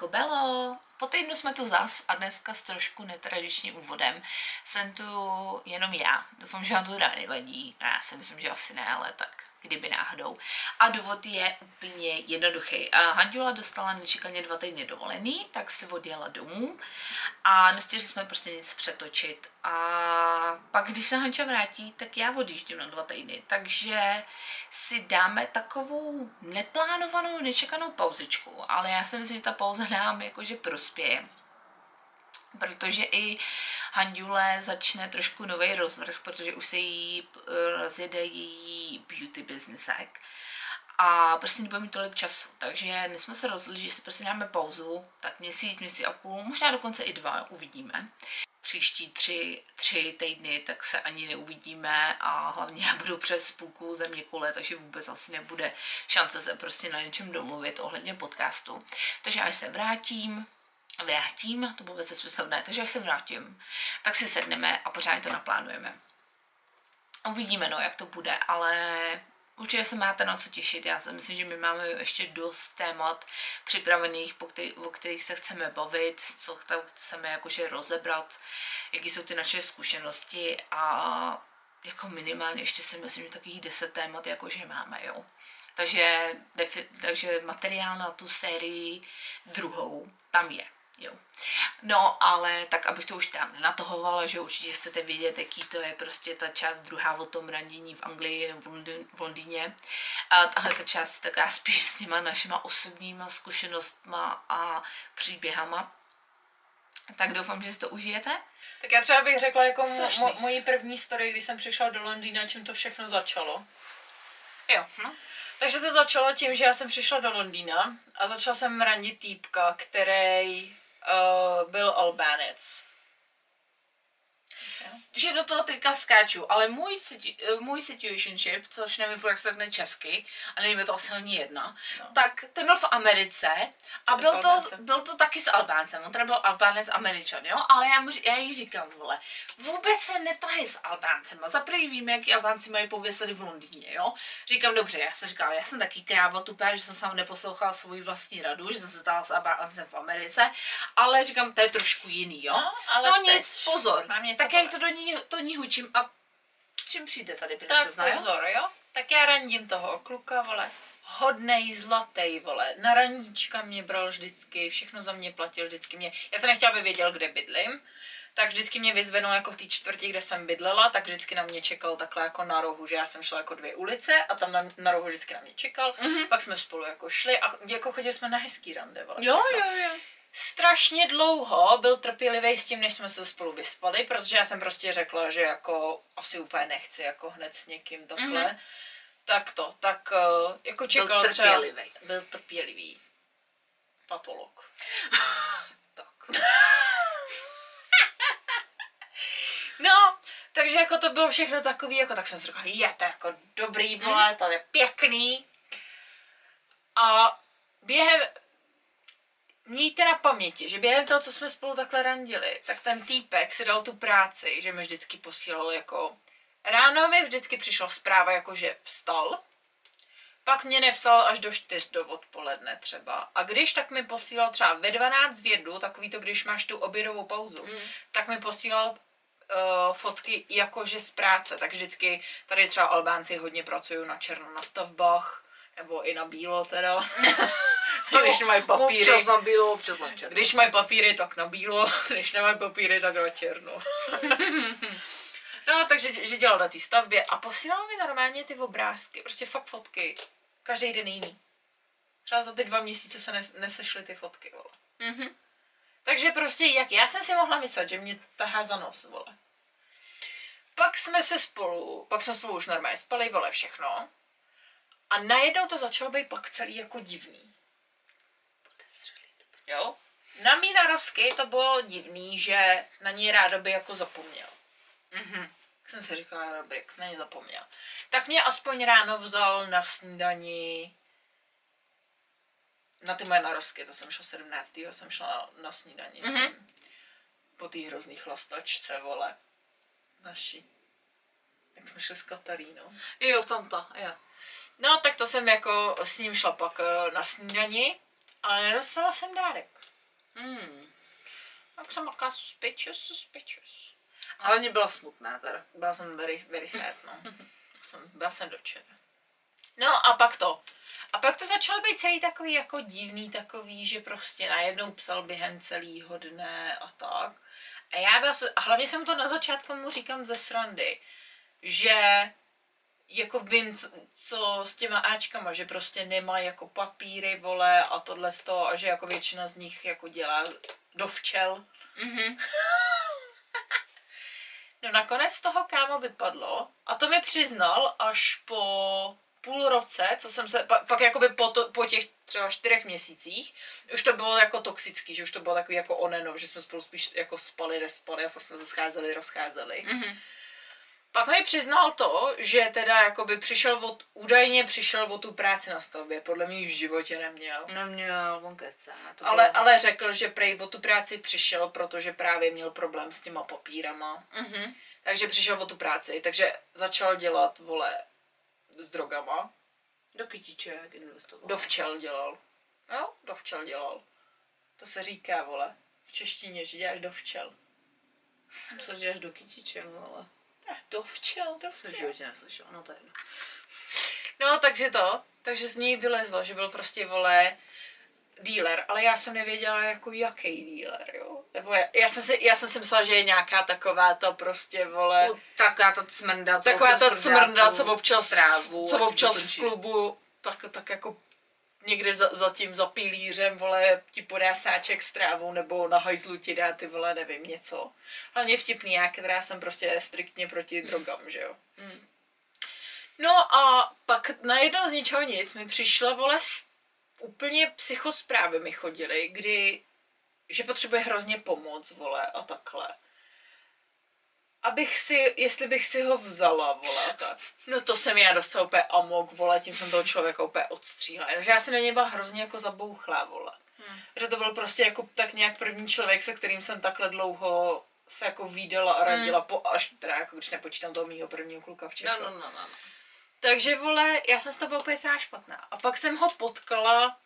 jako Belo, po týdnu jsme tu zas a dneska s trošku netradičním úvodem. Jsem tu jenom já. Doufám, že vám to teda nevadí. Já si myslím, že asi ne, ale tak kdyby náhodou. A důvod je úplně jednoduchý. Handula dostala nečekaně dva týdny dovolený, tak se odjela domů a nestihli jsme prostě nic přetočit. A pak, když se Hanča vrátí, tak já odjíždím na dva týdny. Takže si dáme takovou neplánovanou, nečekanou pauzičku. Ale já si myslím, že ta pauza nám jakože prospěje protože i Handule začne trošku nový rozvrh, protože už se jí eh, rozjede její beauty businessek a prostě nebude mít tolik času. Takže my jsme se rozhodli, že si prostě dáme pauzu, tak měsíc, měsíc a půl, možná dokonce i dva, uvidíme. Příští tři, tři týdny tak se ani neuvidíme a hlavně já budu přes půlku země kule, takže vůbec asi nebude šance se prostě na něčem domluvit ohledně podcastu. Takže až se vrátím, vrátím, to vůbec smyslné, takže až se vrátím, tak si sedneme a pořádně to naplánujeme. Uvidíme, no, jak to bude, ale určitě se máte na co těšit. Já si myslím, že my máme ještě dost témat připravených, po který, o kterých se chceme bavit, co chceme jakože rozebrat, jaký jsou ty naše zkušenosti a jako minimálně ještě si myslím, že takových deset témat jakože máme, jo. Takže, takže materiál na tu sérii druhou tam je. Jo. No, ale tak, abych to už tam nenatahovala, že určitě chcete vědět, jaký to je prostě ta část druhá o tom randění v Anglii nebo v Londýně. A tahle ta část je taková spíš s těma našima osobníma zkušenostma a příběhama. Tak doufám, že si to užijete. Tak já třeba bych řekla jako mo- moji první story, když jsem přišla do Londýna, čím to všechno začalo. Jo, no. Takže to začalo tím, že já jsem přišla do Londýna a začala jsem randit týpka, který uh, byl Albánec že do toho teďka skáču, ale můj, můj situationship, což nevím, jak se řekne česky, a nevím, je to asi ani jedna, no. tak ten byl v Americe a byl to, byl to taky s Albáncem, on teda byl Albánec Američan, jo, ale já, mu, já jí říkám, vole, vůbec se netahy s Albáncem, za prvý víme, jaký Albánci mají pověsady v Londýně, jo, říkám, dobře, já jsem říkal, já jsem taky kráva tupá, že jsem sám neposlouchala svůj vlastní radu, že jsem se tala s Albáncem v Americe, ale říkám, to je trošku jiný, jo, no, ale no nic, pozor, tak jak to do ní, to ní hučím a s čím přijde tady princezna, Tak pozor, jo? Tak já randím toho kluka, vole, hodnej, zlatý, vole. Na raníčka mě bral vždycky, všechno za mě platil vždycky mě. Já jsem nechtěla, aby věděl, kde bydlím, tak vždycky mě vyzvednul jako v té čtvrti, kde jsem bydlela, tak vždycky na mě čekal takhle jako na rohu, že já jsem šla jako dvě ulice a tam na, na rohu vždycky na mě čekal, mm-hmm. pak jsme spolu jako šli a jako chodili jsme na hezký rande, vole, Jo, jo, jo strašně dlouho byl trpělivý s tím, než jsme se spolu vyspali, protože já jsem prostě řekla, že jako asi úplně nechci jako hned s někým takhle. Mm-hmm. Tak to, tak uh, jako čekal byl trpělivý. Třeba, byl trpělivý. Patolog. tak. no, takže jako to bylo všechno takový, jako tak jsem si řekla, je to jako dobrý, vole, mm. to je pěkný. A během, Mějte na paměti, že během toho, co jsme spolu takhle randili, tak ten týpek si dal tu práci, že mi vždycky posílal jako... Ráno mi vždycky přišla zpráva jako, že vstal, pak mě nepsal až do 4 do odpoledne třeba. A když tak mi posílal třeba ve 12 v jednu, takový to, když máš tu obědovou pauzu, mm. tak mi posílal uh, fotky jakože z práce. Tak vždycky tady třeba Albánci hodně pracují na černo na stavbách, nebo i na bílo teda. když mají papíry. Občas na bílo, občas na černo. Když mají papíry, tak na bílo, když nemají papíry, tak na černo. no, takže že dělal na té stavbě a posílal mi normálně ty obrázky, prostě fakt fotky. Každý den jiný. Třeba za ty dva měsíce se nesešly ty fotky, vole. Mm-hmm. Takže prostě, jak já jsem si mohla myslet, že mě tahá za nos, vole. Pak jsme se spolu, pak jsme spolu už normálně spali, vole, všechno. A najednou to začalo být pak celý jako divný. Jo? Na Mínarovsky to bylo divný, že na ní rádoby jako zapomněl. Mhm. Tak jsem si říkala, dobrý, jak na ní zapomněl. Tak mě aspoň ráno vzal na snídani na ty moje narosky, to jsem šla 17. jsem šla na, na snídani mm-hmm. po té hrozný chlastačce, vole, naší. Jak jsme šli s Katarínou. Jo, tam ta, jo. No, tak to jsem jako s ním šla pak eh, na snídani, ale nedostala jsem dárek. Mm. Tak jsem taková suspicious, suspicious. Hlavně byla smutná teda. Byla jsem very, very sad, no. jsem, byla jsem dočena. No a pak to. A pak to začalo být celý takový jako divný takový, že prostě najednou psal během celého dne a tak. A já byla, a hlavně jsem to na začátku mu říkám ze srandy, že jako vím, co, co s těma Ačkama, že prostě nemá jako papíry, vole, a tohle z toho, a že jako většina z nich jako dělá do včel. Mhm. No nakonec toho kámo vypadlo a to mi přiznal až po půl roce, co jsem se, pak, pak jakoby po, to, po těch třeba čtyřech měsících, už to bylo jako toxický, že už to bylo takový jako oneno, že jsme spolu spíš jako spali, nespali a furt jsme se scházeli, rozcházeli. Mhm. Pak mi přiznal to, že teda jakoby přišel od, údajně přišel o tu práci na stavbě, podle mě už v životě neměl. Neměl, on kecá. To Ale, bylo- ale řekl, že prej o tu práci přišel, protože právě měl problém s těma papírama. Mhm. Takže přišel o tu práci, takže začal dělat, vole, s drogama. Do kytiček investoval. Do včel dělal. Jo, do včel dělal. To se říká, vole, v češtině, že děláš do včel. Myslím, že až do kytiček, ale Ne, do včel, do jsem životě neslyšel, no to je jedno. No, takže to, takže z něj vylezlo, že byl prostě, vole, dealer, ale já jsem nevěděla, jako jaký dealer, jo. Nebo já, já, jsem si, já jsem si myslela, že je nějaká taková ta prostě, vole, Taková ta cmrda, co taková ta tu co občas, trávu co občas to v klubu, tak, tak jako někde za, za tím, za pilířem, vole, ti podá sáček s trávou, nebo na hajzlu ti dá ty, vole, nevím, něco. Hlavně vtipný, já, která jsem prostě striktně proti drogám, že jo. Hmm. No a pak najednou z ničeho nic mi přišla, vole, úplně psychosprávy mi chodily, kdy, že potřebuje hrozně pomoc, vole, a takhle. Abych si, jestli bych si ho vzala, vole, tak. No to jsem já dostala úplně amok, vole, tím jsem toho člověka úplně odstřílela. Jenomže já se na něj byla hrozně jako zabouchlá, vole. Hmm. Že to byl prostě jako tak nějak první člověk, se kterým jsem takhle dlouho se jako výdala a radila, po, až teda jako když nepočítám toho mýho prvního kluka v Čechách. No, no, no, no. no. Takže vole, já jsem toho byla úplně celá špatná. A pak jsem ho potkala,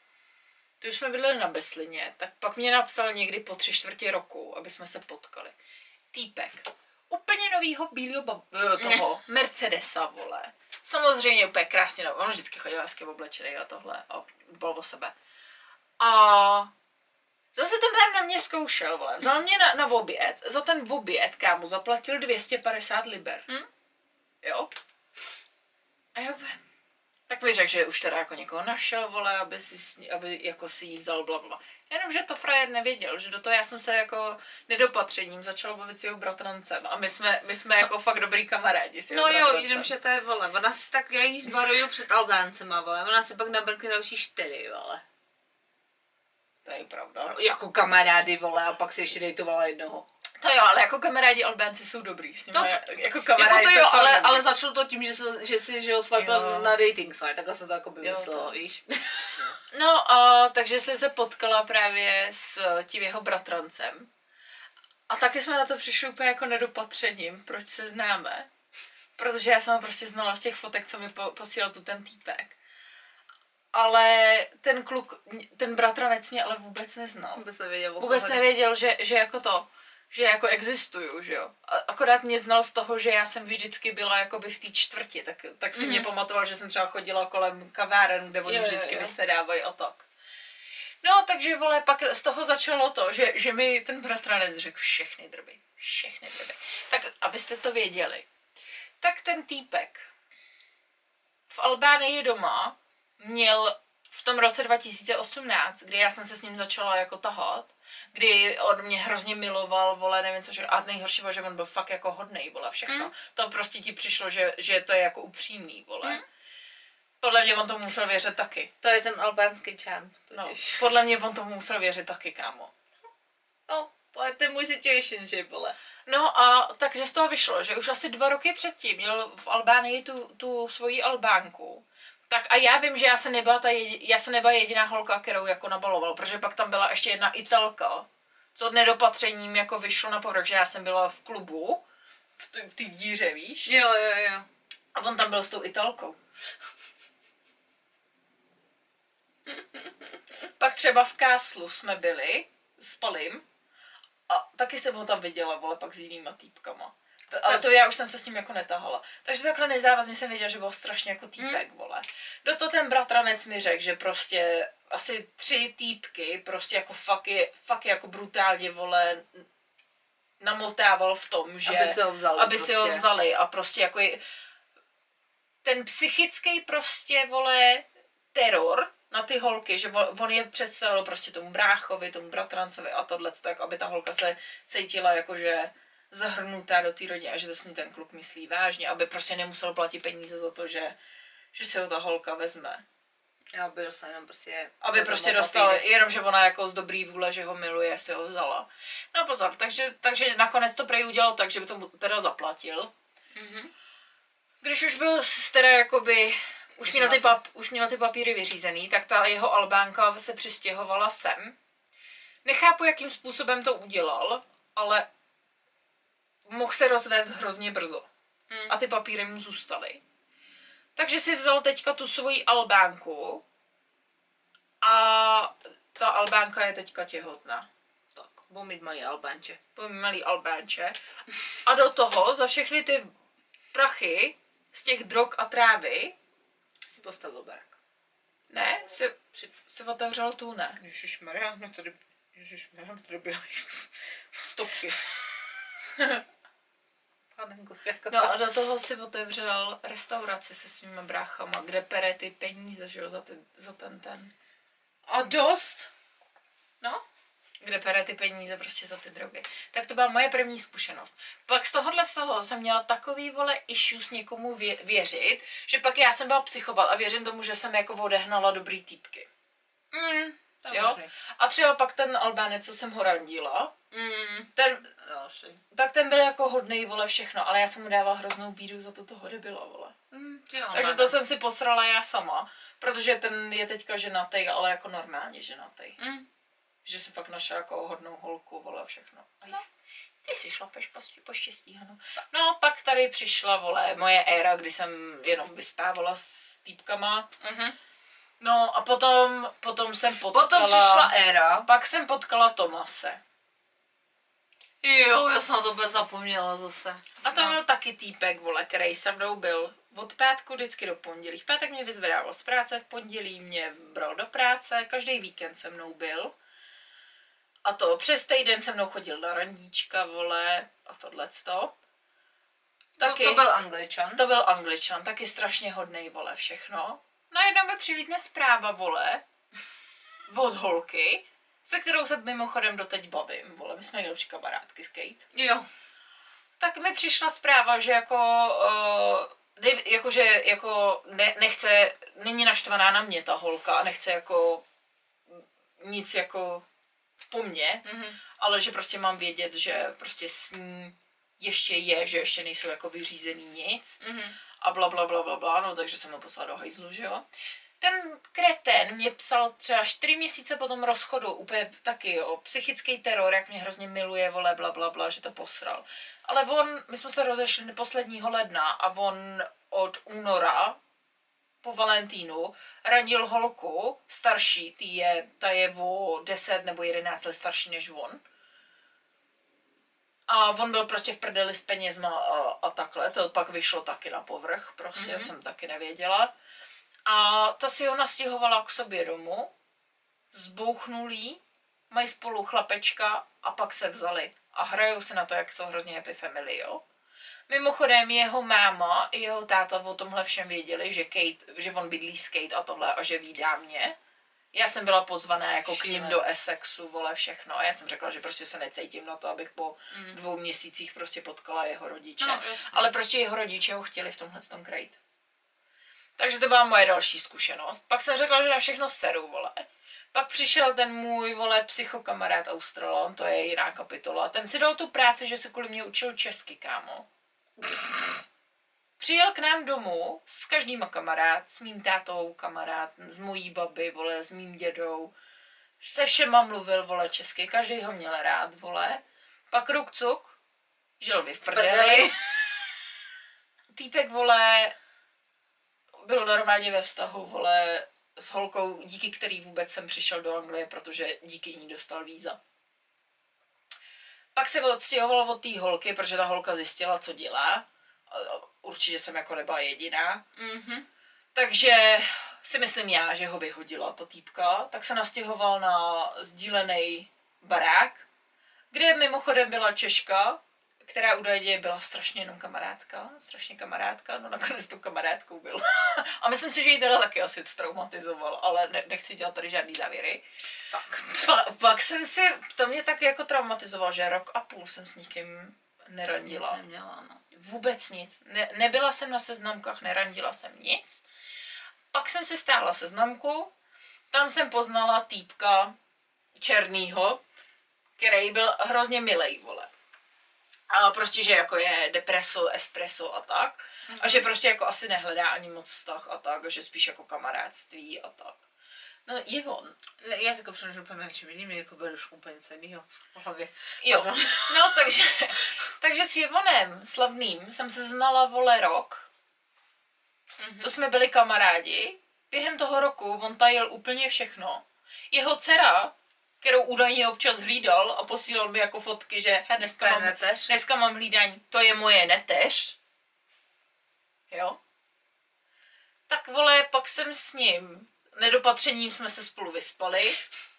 to už jsme bydleli na Beslině, tak pak mě napsal někdy po tři čtvrtě roku, aby jsme se potkali. Týpek. Úplně novýho bílého eh, toho Mercedesa, vole. Samozřejmě úplně krásně, no, on vždycky chodil hezky oblečený a tohle a byl o sebe. A zase ten tam na mě zkoušel, vole. Vzal mě na, na oběd, za ten oběd, kámu, zaplatil 250 liber. Hm? Jo? A úplně, tak mi řekl, že už teda jako někoho našel, vole, aby si, aby jako si ji vzal, bla, bla. Jenomže to frajer nevěděl, že do toho já jsem se jako nedopatřením začala bavit s jeho bratrancem a my jsme, my jsme jako fakt dobrý kamarádi s jeho No jo, bratrancem. jenomže to je, vole, ona si tak, já jí varuju před Albáncema, vole, ona si pak nabrkne další čtyři, vole. To je pravda. Jako kamarády, vole, a pak si ještě dejtovala jednoho. To jo, ale jako kamarádi Albánci jsou dobrý. S nimi No to- jako Jako kamarádi to jsou jo, ale, dobrý. ale začalo to tím, že, se, že si, že ho swipal Jo. na dating site, takhle se to jako by to. víš. No a takže jsem se potkala právě s tím jeho bratrancem. A taky jsme na to přišli úplně jako nedopatřením, proč se známe. Protože já jsem ho prostě znala z těch fotek, co mi po, posílal tu ten týpek. Ale ten kluk, ten bratranec mě ale vůbec neznal. Vůbec nevěděl, Vůbec nevěděl, že, že jako to, že jako existuju, že jo. A akorát mě znal z toho, že já jsem vždycky byla jakoby v té čtvrti, tak, tak si mm-hmm. mě pamatoval, že jsem třeba chodila kolem kaváren, kde oni Jo, jo, vždycky jo. vysedávají a tak. No, takže vole, pak z toho začalo to, že, že mi ten bratranec řekl všechny drby, všechny drby. Tak, abyste to věděli. Tak ten týpek v Albánii doma měl v tom roce 2018, kdy já jsem se s ním začala jako tahat, kdy on mě hrozně miloval, vole, nevím co, že, a nejhorší bylo, že on byl fakt jako hodnej, vole, všechno. Mm. To prostě ti přišlo, že, že to je jako upřímný, vole. Podle mě on tomu musel věřit taky. To je ten albánský čán. No, podle mě on tomu musel věřit taky, kámo. No, to je ten můj situationship, vole. No a takže z toho vyšlo, že už asi dva roky předtím měl v Albánii tu, tu svoji Albánku. Tak a já vím, že já jsem nebyla, ta jedi, já jsem nebyla jediná holka, kterou jako nabaloval, protože pak tam byla ještě jedna Italka, co nedopatřením jako vyšlo na povrch, že já jsem byla v klubu, v t- v té díře, víš? Jo, jo, jo. A on tam byl s tou Italkou. Pak třeba v Káslu jsme byli spalím. A taky jsem ho tam viděla, vole, pak s jinýma týpkama. To, ale to já už jsem se s ním jako netahala. Takže takhle nezávazně jsem věděla, že byl strašně jako týpek, Hmm. vole. Do toho ten bratranec mi řekl, že prostě asi tři týpky prostě jako fakt je, fakt je jako brutálně, vole, namotával v tom, že... Aby si ho vzali Aby si ho prostě. vzali a prostě jako je, ten psychický prostě, vole, teror na ty holky, že on je představil prostě tomu bráchovi, tomu bratrancovi a tohle, tak aby ta holka se cítila jakože zahrnutá do té rodiny a že to s ní ten kluk myslí vážně, aby prostě nemusel platit peníze za to, že, že si ho ta holka vezme. Já byl se jenom prostě... Aby prostě dostal, papíře. jenom že ona jako z dobrý vůle, že ho miluje, si ho vzala. No pozor, takže, takže nakonec to prej udělal tak, že by to teda zaplatil. Mhm. Když už byl s- teda jakoby, už měl, ty pap, už měl ty papíry vyřízený, tak ta jeho Albánka se přistěhovala sem. Nechápu, jakým způsobem to udělal, ale mohl se rozvést hrozně brzo. Hmm. A ty papíry mu zůstaly. Takže si vzal teďka tu svoji Albánku a ta Albánka je teďka těhotná. Tak, budu mít malý Albánče. Byl malý Albánče. A do toho za všechny ty prachy z těch drog a trávy, Si postavil barák. ne, si, si, si otevřel tu, ne. Ježišmarja, no tady... Ježišmarja, tady byly Stopky. Panenko, zkrátka. No a do toho si otevřel restauraci se svýma bráchama, kde pere ty peníze, že jo, za, ty, za ten ten. A dost? No, kde pere ty peníze prostě za ty drogy. Tak to byla moje první zkušenost. Pak z tohohle z toho jsem měla takový vole issues někomu vě- věřit, že pak já jsem byla psychopat a věřím tomu, že jsem jako odehnala dobrý týpky. Mm, to Jo? možný. A třeba pak ten Albánec, co jsem ho randila, Mm, ten, další. tak ten byl jako hodnej, vole, všechno, ale já jsem mu dávala hroznou bídu za to toho debila, vole. Mm, jo, Takže to jsem si posrala já sama, protože ten je teďka ženatý, ale jako normálně ženatý. Mm. Že si fakt našla jako hodnou holku, vole, všechno. A no. Ty si šlapeš prostě po štěstí, ano. No, pak tady přišla, vole, moje éra, kdy jsem jenom vyspávala s týpkama. Mhm. No a potom, potom jsem potkala... Potom přišla éra. Pak jsem potkala Tomase. Jo, já jsem na to vůbec zapomněla zase. A to No. byl taky týpek, vole, který se mnou byl od pátku vždycky do pondělí. V pátek mě vyzvedával z práce, v pondělí mě bral do práce, každý víkend se mnou byl. A to přes týden se mnou chodil na randíčka, vole, a tohleto. Taky, No, to byl angličan. to byl angličan, taky strašně hodnej, vole, všechno. Najednou mi přilítne zpráva, vole, od holky, se kterou se mimochodem doteď bavím, vole, my jsme nejlepší kamarádky s Kate Jo. tak mi přišla zpráva, že jako, uh, ne, jako že jako ne, nechce, není naštvaná na mě ta holka, nechce jako nic jako po mně, Mhm. ale že prostě mám vědět, že prostě s ní ještě je, že ještě nejsou jako vyřízený nic Mhm. a bla bla bla bla bla, no takže jsem ho poslala do hajzlu, že jo. Ten kreten mě psal třeba čtyři měsíce po tom rozchodu, úplně taky o psychický teror, jak mě hrozně miluje, vole, bla, bla, bla, že to posral. Ale on, my jsme se rozešli posledního ledna a on od února po Valentínu ranil holku starší, tý je, ta je o 10 nebo 11 let starší než on. A on byl prostě v prdeli s penězma a, a takhle, to pak vyšlo taky na povrch, prostě mm-hmm. jsem taky nevěděla. A ta si ho nastěhovala k sobě domů, zbouchnul jí, mají spolu chlapečka a pak se vzali. A hrajou se na to, jak jsou hrozně happy family, jo. Mimochodem jeho máma i jeho táta o tomhle všem věděli, že, Kate, že on bydlí s Kate a tohle a že vídá mě. Já jsem byla pozvaná jako k ním do Essexu, vole, všechno. A já jsem řekla, že prostě se necítím na to, abych po dvou měsících prostě potkala jeho rodiče. No. Ale prostě jeho rodiče ho chtěli v tomhle tom krejt. Takže to byla moje další zkušenost. Pak jsem řekla, že na všechno seru, vole. Pak přišel ten můj, vole, psychokamarád Australan, to je jiná kapitola. Ten si dal tu práci, že se kvůli mě učil česky, kámo. Přijel k nám domů s každýma kamarád, s mým tátou kamarád, s mojí babi, vole, s mým dědou. Se všema mluvil, vole, česky, každý ho měl rád, vole. Pak rukcuk, žil v prdeli. Týpek, vole, byl normálně ve vztahu, vole, s holkou, díky který vůbec jsem přišel do Anglie, protože díky ní dostal víza. pak se odstěhovala od té holky, protože ta holka zjistila, co dělá. Určitě jsem jako nebyla jediná. Mhm. Takže si myslím já, že ho vyhodila ta týpka, tak se nastěhoval na sdílený barák, kde mimochodem byla Češka, která údajně byla strašně jenom kamarádka, strašně kamarádka, no nakonec tou kamarádkou byl. A myslím si, že ji teda taky asi traumatizoval, ale ne, nechci dělat tady žádný závěry. Tak. Pa, pak jsem si, to mě tak jako traumatizoval, že rok a půl jsem s nikým Nic nerandila. neměla, no. Vůbec nic. Ne, nebyla jsem na seznamkách, nerandila jsem nic. Pak jsem si stáhla seznamku, tam jsem poznala týpka černýho, který byl hrozně milej, vole. A prostě, že jako je depreso, espresso a tak. A že prostě jako asi nehledá ani moc vztah a tak, a že spíš jako kamarádství a tak. No je on. Ne, Já jako přemýšlím úplně něčím jiným, jako beru už úplně něco jiného v hlavě. Jo, no takže, takže s Jevonem slavným jsem se znala vole rok. To jsme byli kamarádi. Během toho roku on tajil úplně všechno. Jeho dcera, kterou údajně občas hlídal a posílal mi jako fotky, že dneska, mám, neteř. dneska mám hlídání, to je moje neteř. Jo? Tak vole, pak jsem s ním, nedopatřením jsme se spolu vyspali.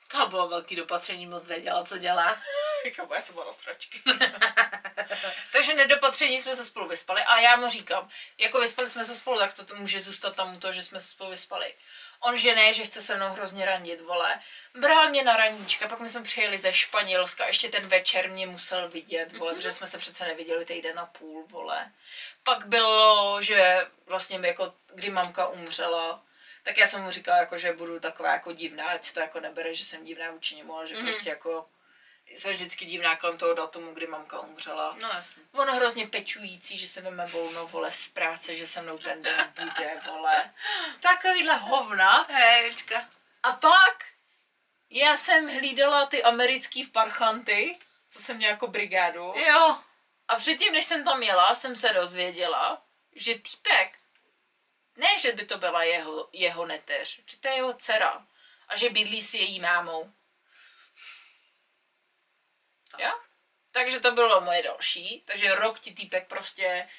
To bylo velký dopatření, moc věděla, co dělá. Jako já jsem byla roztračky. Takže nedopatření jsme se spolu vyspali a já mu říkám, jako vyspali jsme se spolu, tak to, to může zůstat tam u toho, že jsme se spolu vyspali. On že ne, že chce se mnou hrozně randit, vole. Bral mě na raníčka, pak my jsme přijeli ze Španělska, ještě ten večer mě musel vidět, vole, protože jsme se přece neviděli týden a půl, vole. Pak bylo, že vlastně jako, kdy mamka umřela, tak já jsem mu říkala, jako, že budu taková jako divná, ať to jako nebere, že jsem divná vůči němu, ale že Mhm. prostě jako jsem vždycky divná kolem toho datumu, kdy mamka umřela. No jasně. On hrozně pečující, že se veme volno, vole, z práce, že se mnou ten den bude, vole. Takovýhle hovna. Hejčka. A pak já jsem hlídala ty americký parchanty, co jsem měla jako brigádu. Jo. A předtím, než jsem tam jela, jsem se dozvěděla, že týpek, ne, že by to byla jeho, jeho neteř, že to je jeho dcera a že bydlí s její mámou. Jo? Takže to bylo moje další. Takže rok ti týpek prostě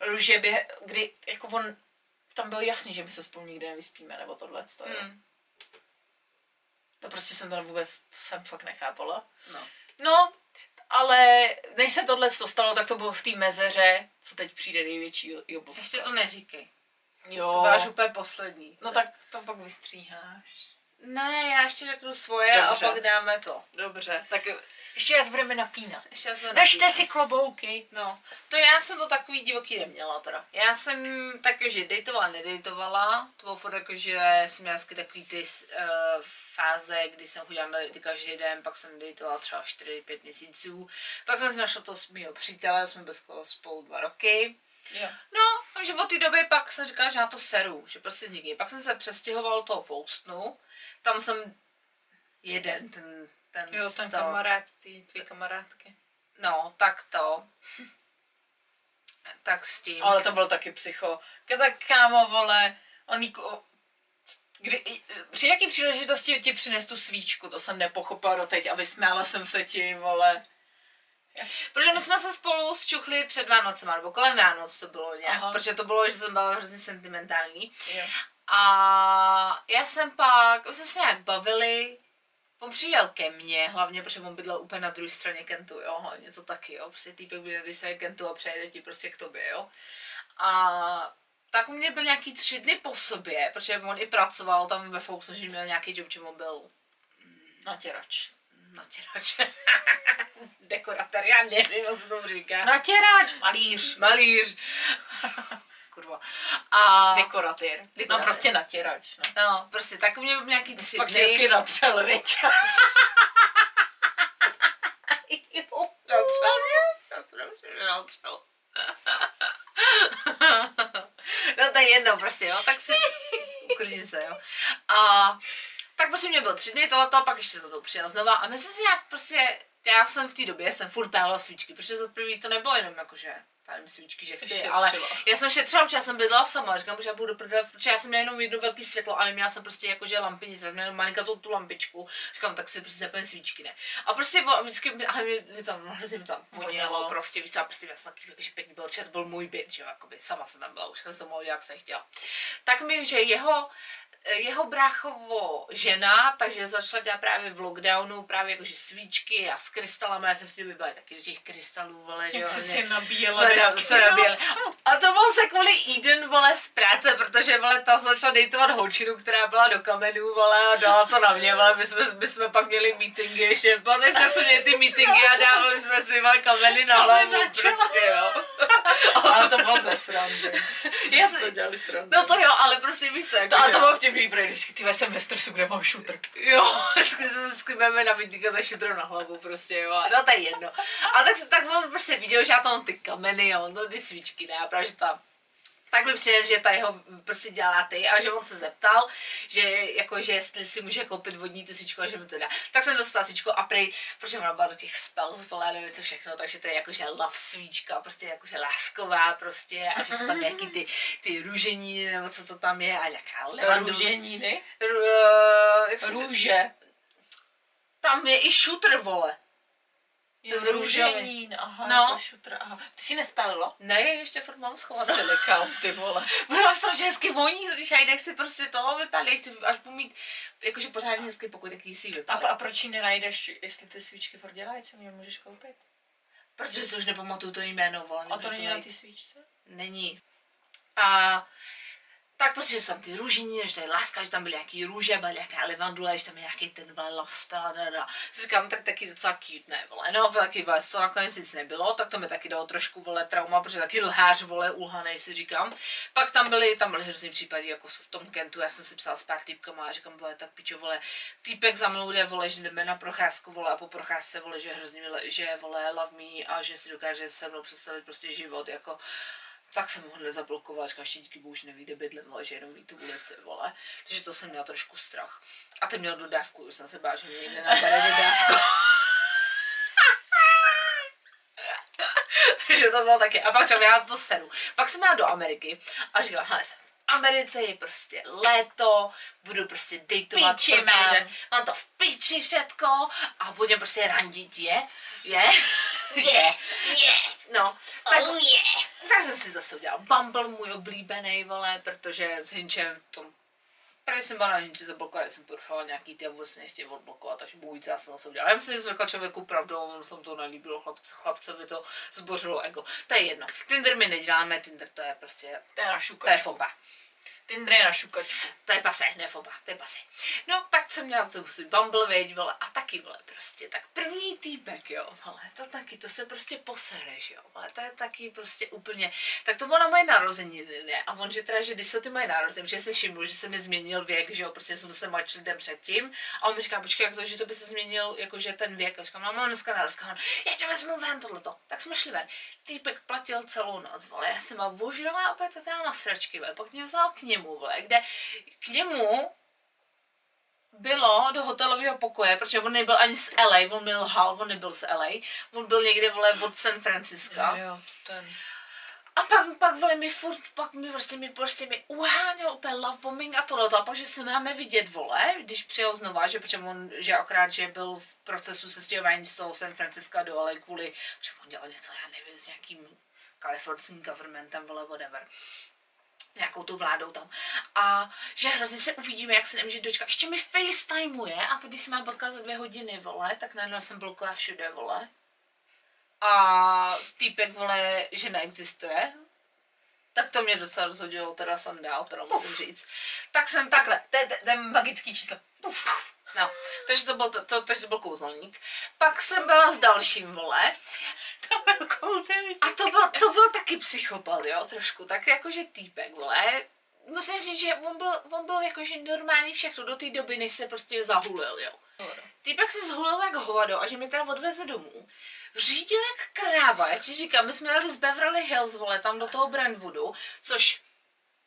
lže běhe, kdy, jako on, tam bylo jasný, že my se spolu nikdy nevyspíme, nebo tohle. To. Hmm. No prostě jsem to vůbec, to jsem fakt nechápala. No. No, ale než se tohle to stalo, tak to bylo v té mezeře, co teď přijde největší jobovka. Ještě to neříkej. Jo. To máš úplně poslední. No tak to pak vystříháš. Ne, já ještě řeknu svoje Dobře. a pak dáme to. Dobře, tak ještě nás budeme napínat. Ještě jsme Držte napíli. si klobouky. No, to já jsem to takový divoký neměla teda. Já jsem takže dejtovala, nedejtovala. To bylo furt jako, že jsem měla vždycky takový ty uh, fáze, kdy jsem chodila na dejty každý den, pak jsem dejtovala třeba 4-5 měsíců. Pak jsem si našla toho svého přítele, jsme byli spolu dva roky. Jo. No, takže od té doby pak jsem říkala, že na to seru, že prostě nikým. Pak jsem se přestěhoval do toho Foustnu, tam jsem jeden, ten, ten, Jo, ten to- kamarád, ty tvý kamarádky. No, tak to. Tak s tím. Ale to bylo taky psycho. Tak kámo, vole, on kdy, při jaký příležitosti ti přines tu svíčku, to jsem nepochopila doteď a vysmála jsem se ti, vole. Protože my jsme se spolu zčuchli před Vánocema, nebo kolem Vánoc to bylo nějak, Aha. protože to bylo, že jsem byla hrozně sentimentální. Jo. A já jsem pak, už jsme se nějak bavili, on přijel ke mně, hlavně, protože on bydlel úplně na druhé straně Kentu, jo, to taky, jo, prostě týpek bydlel na druhé straně Kentu a přejede ti prostě k tobě, jo. A tak u mě byl nějaký tři dny po sobě, protože on i pracoval tam ve Foxu, že měl nějaký job, on byl Natěrač. Natěrač. Dekoratér, já nevím, jak to říká. Natěrač, malíř. Malíř. Kurva. A... Dekoratér. No prostě natěrač. No. No, prostě tak u mě byl nějaký tři Pak dny. taky natřel, viď? No to je jedno prostě, no, tak si uklidni se, jo. A tak prostě mě bylo tři dny tohleto, pak ještě to přijel znova a my jsme si nějak prostě, já jsem v té době, jsem furt pálila svíčky, protože za první to nebylo jenom jakože pálím svíčky, že chci, Šetřila. ale já jsem šetřila, protože já jsem bydlela sama, říkám, že já budu prodat, protože já jsem měla jenom jedno velké světlo, ale měla jsem prostě jakože lampy, nic, já jsem měla malinkatou tu lampičku, říkám, tak si prostě zapojím svíčky, ne. A prostě vždycky, mi- ale mi, mi tam, hrozně mi tam vonělo, prostě, víš, co, a prostě já jsem taky jakože pěkný byl, to byl můj byt, že jo, jakoby, sama jsem tam byla, už jsem to mohla jak jsem chtěla. Tak mi, že jeho, jeho bráchovo žena, takže začala dělat právě v lockdownu, právě jakože svíčky a s krystalama, já jsem v té byla taky do těch krystalů, vole, Jak jsi hrozně- si nabíjela jsme, nabíjeli. A to bylo se kvůli Eden, vole, z práce, protože, vole, ta začala dejtovat holčinu, která byla do kamenů, vole, a dala to na mě, vole, my jsme, my jsme pak měli meetingy ještě, pamatuješ, jak jsme měli ty meetingy a dávali jsme si, vole, kameny na hlavu, prostě, jo. Ale to bylo ze srandy. Já to dělali srandu. No to jo, ale prostě víš co, jako, To, a to bylo protože vždycky, ty vole, jsem ve stresu, kde mám šutr. Jo, budeme na meetingu za šutrou na hlavu prostě, jo. No to je jedno. A tak, tak on prostě viděl, že já tam ty kameny, jo, no ty svíčky, ne, a právě, že ta tak mi přines, že ta jeho prostě dělá ty a že on se zeptal, že jako, že jestli si může koupit vodní tu svíčku a že mi to dá. Tak jsem dostala svíčku a prej, protože ona byla do těch spells, vole, nevím co všechno, takže to je jakože love svíčka, prostě jakože lásková prostě a že jsou tam nějaký ty, ty růžení, nebo co to tam je a nějaká levandu. Růženíny. Ru- eh, jak? Růže. Tam je i šutr, vole. Jo, růženín, aha, No. jako šutr, aha. Ty si nespálilo? Ne, ještě furt mám schovanou. Silikám, ty vole. Budu vás strašně hezky voní, když já nechci prostě toho vypálit, chci až budu mít jakože pořádně hezký pokoj, tak si ji A, a proč ji nenajdeš, jestli ty svíčky furt dělají, co mě můžeš koupit? Protože si už nepamatuju to jméno, vole. A to není na ty svíčce? Není. A tak prostě, že tam ty růžení, že tady láska, že tam byly nějaký růže, byla nějaká levandule, že tam je nějaký ten vole love spell a da, da. Si říkám, tak taky docela cute, ne, vole. No, taky vole, to nakonec nic nebylo, tak to mi taky dalo trošku, vole, trauma, protože taky lhář, vole, ulhanej, si říkám. Pak tam byly, tam byly hrozný případy, jako v tom Kentu, já jsem si psala s pár týpkama a říkám, vole, tak pičo, vole, týpek za mnou jde, vole, že jdeme na procházku, vole, a po procházce, vole, že hrozně, že, vole, love me a že si dokáže se mnou představit prostě život, jako, tak jsem ho nezablokovala, říkám, ještě díky bohu, že neví, kde bydlím, vole, že jenom ví tu ulici, vole. Takže to jsem měla trošku strach. A ten měl dodávku, už jsem se bála, že mě někde nabere dodávku. Takže to bylo taky. A pak jsem já to seru. Pak jsem jela do Ameriky a říkala, hele, jsem Americe, je prostě léto, budu prostě dejtovat, protože mám. to v piči všetko a budem prostě randit, je? Je? Je, je. No, tak, Oh, tak jsem si zase udělala Bumble, můj oblíbený, vole, protože s Hinchem to Právě jsem byla na Hinči zablokovat, jsem porušovala nějaký ty a vůbec se nechtěl odblokovat, takže bohu já jsem zase udělala. Já myslím, že jsem řekla člověku pravdu, on se mu to nelíbilo, chlapce, chlapcovi to zbořilo ego. To je jedno. Tinder my neděláme, Tinder to je prostě, To je na to je šukačku. Tinder je na šukačku. To je pase, ne foba, to je pase. No, tak jsem měla tu svůj Bumble, veď, vole, a taky, vole, prostě, tak první týpek, jo, vole, to taky, to se prostě posereš, jo, vole, to je taky prostě úplně, tak to bylo na moje narozeniny, ne, a on, že teda, že když jsou ty moje narozeniny, že se všiml, že se mi změnil věk, že jo, prostě jsem se mladšil den předtím, a on mi říká, počkej, jak to, že to by se změnil, jakože ten věk, a říkám, no, mám dneska narozeniny, já tě vezmu ven tohleto, tak jsme šli ven, týpek platil celou noc, vole, já jsem ho ožrala opět to na sračky, vole, pak mě vzal k vole, kde k němu bylo do hotelového pokoje, protože on nebyl ani z LA, on byl hal, on nebyl z LA, on byl někde, vole, od San Francisca. Jo, ten. A pak, pak vole, mi furt, pak mi prostě mi prostě mi uháněl úplně love bombing a tohle a pak, že se máme vidět, vole, když přijel znova, že protože on, že akorát, že byl v procesu sestěhování z toho San Francisca do LA kvůli, že on dělal něco, já nevím, s nějakým kalifornským governmentem, vole, whatever nějakou tu vládou tam. A že hrozně se uvidíme, jak se nemůže dočkat. Ještě mi FaceTimeuje a když jsem měl podcast za dvě hodiny, vole, tak najednou jsem blokla všude, vole. A týpek, vole, že neexistuje. Tak to mě docela rozhodilo, teda jsem dál, teda musím říct. Tak jsem takhle, To je, to je magický číslo. Puf. No, takže to byl, to, to, takže to byl kouzelník. Pak jsem byla s dalším, vole, To byl kouzelník. A to byl, to byl taky psychopat, jo, trošku, tak jakože týpek, vole. Musím říct, že on byl, on byl jakože normální všechno do té doby, než se prostě zahulil, jo. Týpek se zhulil jak hovado a že mi teda odveze domů. Řídil jak kráva, já ti říkám, my jsme jeli z Beverly Hills, vole, tam do toho Brentwoodu, což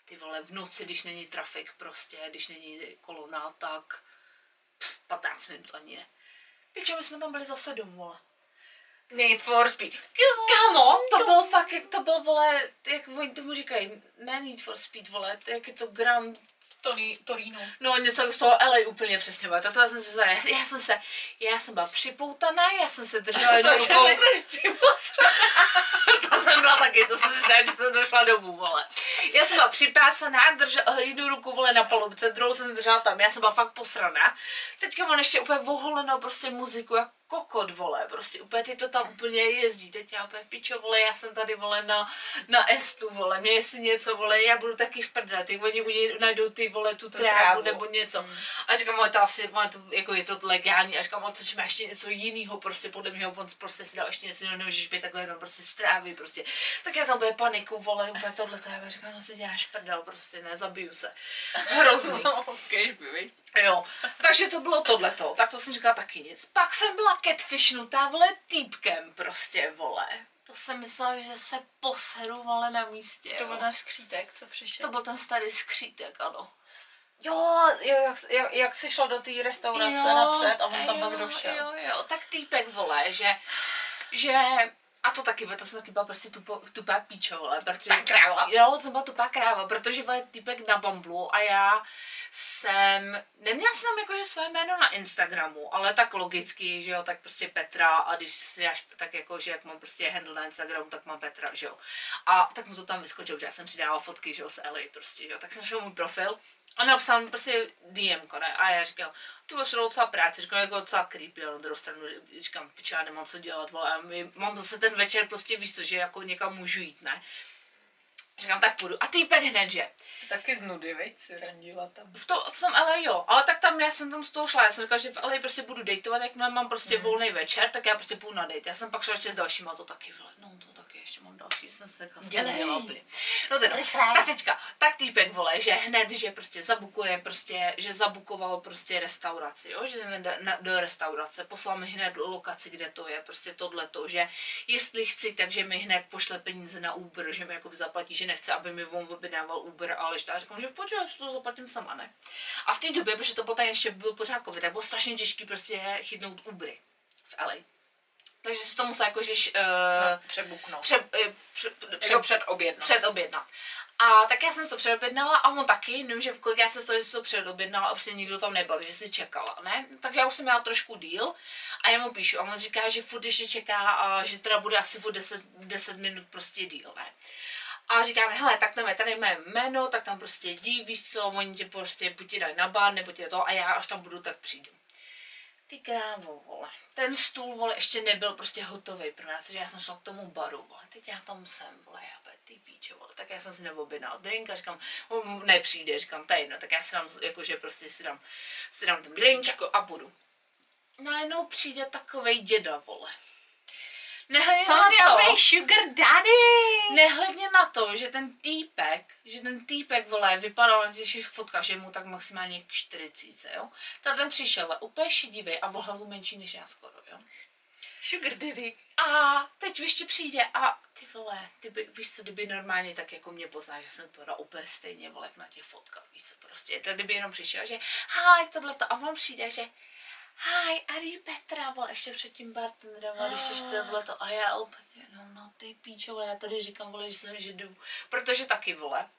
ty vole, v noci, když není trafik prostě, když není kolona, tak 15 minut ani ne. Piče, my jsme tam byli zase domů. Need for Speed. Kámo, to byl fakt, jak to byl, vole, jak oni tomu říkají, ne Need for Speed, vole, to jak je to Grand Tony, Torino. No něco z toho LA úplně přesně, vole. To, to jsem se, já, já, jsem se, já jsem byla připoutaná, já jsem se držela jednou rukou. to jsem byla taky, to jsem si říkala, když jsem došla domů, vole. Já jsem byla připásaná, držela jednu ruku, vole, na palubce, druhou jsem držela tam, já jsem byla fakt posraná. Teďka on ještě úplně voholenou prostě muziku, jak kokot, vole, prostě úplně ty to tam úplně jezdí, teď já úplně pičo, vole, já jsem tady, vole, na, na estu, vole, mě jestli něco, vole, já budu taky v prdele, ty oni u něj najdou ty, vole, tu trávu, trávu. nebo něco. A říkám, vole, to asi, vole, to, jako je to legální, a říkám, vole, co má ještě něco jiného, prostě podle mě on prostě si dal ještě něco jiného, nemůžeš být takhle jenom prostě strávy, prostě. Tak já tam bude paniku, vole, úplně tohle, to já říkám, no si děláš prdel, prostě ne, zabiju se. Hrozný. Viď? Jo, takže to bylo tohleto, tak to jsem říkala taky nic. Pak jsem byla catfishnutá, vole, týpkem prostě, vole. To jsem myslela, že se poseru, vole, na místě, To jo. byl ten skřítek, co přišel. to byl ten starý skřítek, ano. Jo, jo jak, jak, jak jsi šla do té restaurace napřed a on tam jo, pak došel. Jo, jo, tak týpek, vole, že, že a to taky, to jsem taky byla prostě tupo, tupá píčo, vole, protože... Tupá kráva. Jo, jsem byla tupá kráva, protože vole, týpek na Bamblu a já jsem, neměla jsem tam jakože své jméno na Instagramu, ale tak logicky, že jo, tak prostě Petra a když si dáš tak jako, že jak mám prostě handle na Instagramu, tak mám Petra, že jo. A tak mu to tam vyskočilo, že já jsem přidávala fotky, že jo, z LA prostě, že jo, tak jsem šel můj profil a napsal mi prostě DM, ne? A já říkal, ty vole, jsou docela práce, říkal, jako docela creepy, ale na druhou stranu že- říkám, piče, já nemám co dělat, vole, a my, mám zase ten večer prostě, víš co, že jako někam můžu jít, ne? Říkám, tak půjdu. A týpek hned, že Taky z nudy, viď, si randila tam. v, to, v tom LA jo, ale tak tam já jsem tam z toho šla, já jsem říkala, že v LA prostě budu dejtovat, jak mám prostě mm. volný večer, tak já prostě půjdu na date. Já jsem pak šla ještě s dalšíma, to taky, vole, no to taky ještě mám další, jsem se vzpomněla úplně. No Rychle. tak teďka, tak týpek, vole, že hned, že prostě zabukuje, prostě, že zabukoval prostě restauraci, jo, že jdeme do, na, do restaurace, poslal mi hned lokaci, kde to je, prostě tohleto, že jestli chci, takže mi hned pošle peníze na Uber, že mi jako zaplatí, že nechce, aby mi on objednával Uber, ale že já říkám, že v já si to zaplatím sama, ne? A v té době, protože to tady ještě byl pořád covid, tak bylo strašně těžké prostě chytnout Ubery v LA. Takže si to musela jakože uh, No, přebuknout. pře, eh, pře, pře, Jako před obědnou. předobjednat. A tak já jsem si to předobjednala a on taky, nevím, že kolik já jsem to, že si to předobjednala a prostě nikdo tam nebyl, že si čekala, ne? Tak já už jsem měla trošku díl a já mu píšu a on říká, že furt ještě čeká a že teda bude asi furt 10, 10 minut prostě díl, ne? A říkáme, hele, tak tam je tady mé jméno, tak tam prostě jdi, víš co, oni tě prostě buď ti dají na bar, nebo tě to a já až tam budu, tak přijdu. Ty krávo, vole. Ten stůl, vole, ještě nebyl prostě hotový pro nás, takže já jsem šla k tomu baru, vole. Teď já tam jsem, vole, já ty píče, vole. Tak já jsem si neobjednal drink a říkám, nepřijde, říkám, tady no, tak já si dám, jakože prostě si dám, si dám ten drink a budu. Najednou přijde takovej děda, vole. Nehledě To na to, sugar daddy. nehledně na to, že ten týpek, že ten týpek, vole, vypadal na těch fotkách, že mu tak maximálně k 40, jo. Tak ten přišel, vole, úplně šedivý a o hlavu menší než já skoro, jo. Sugar daddy. A teď ještě přijde a ty vole, ty by, víš co, kdyby normálně tak jako mě pozná, že jsem to úplně stejně, vole, jak na těch fotkách, víš co, prostě, tak kdyby jenom přišel, že hi, tohleto, a on přijde, že hi, are you Petra, vole, ještě předtím bartendera, vole, když ještě tohleto, a já úplně, no, no, ty píčo, vole, já tady říkám, vole, že jsem židu, protože taky, vole,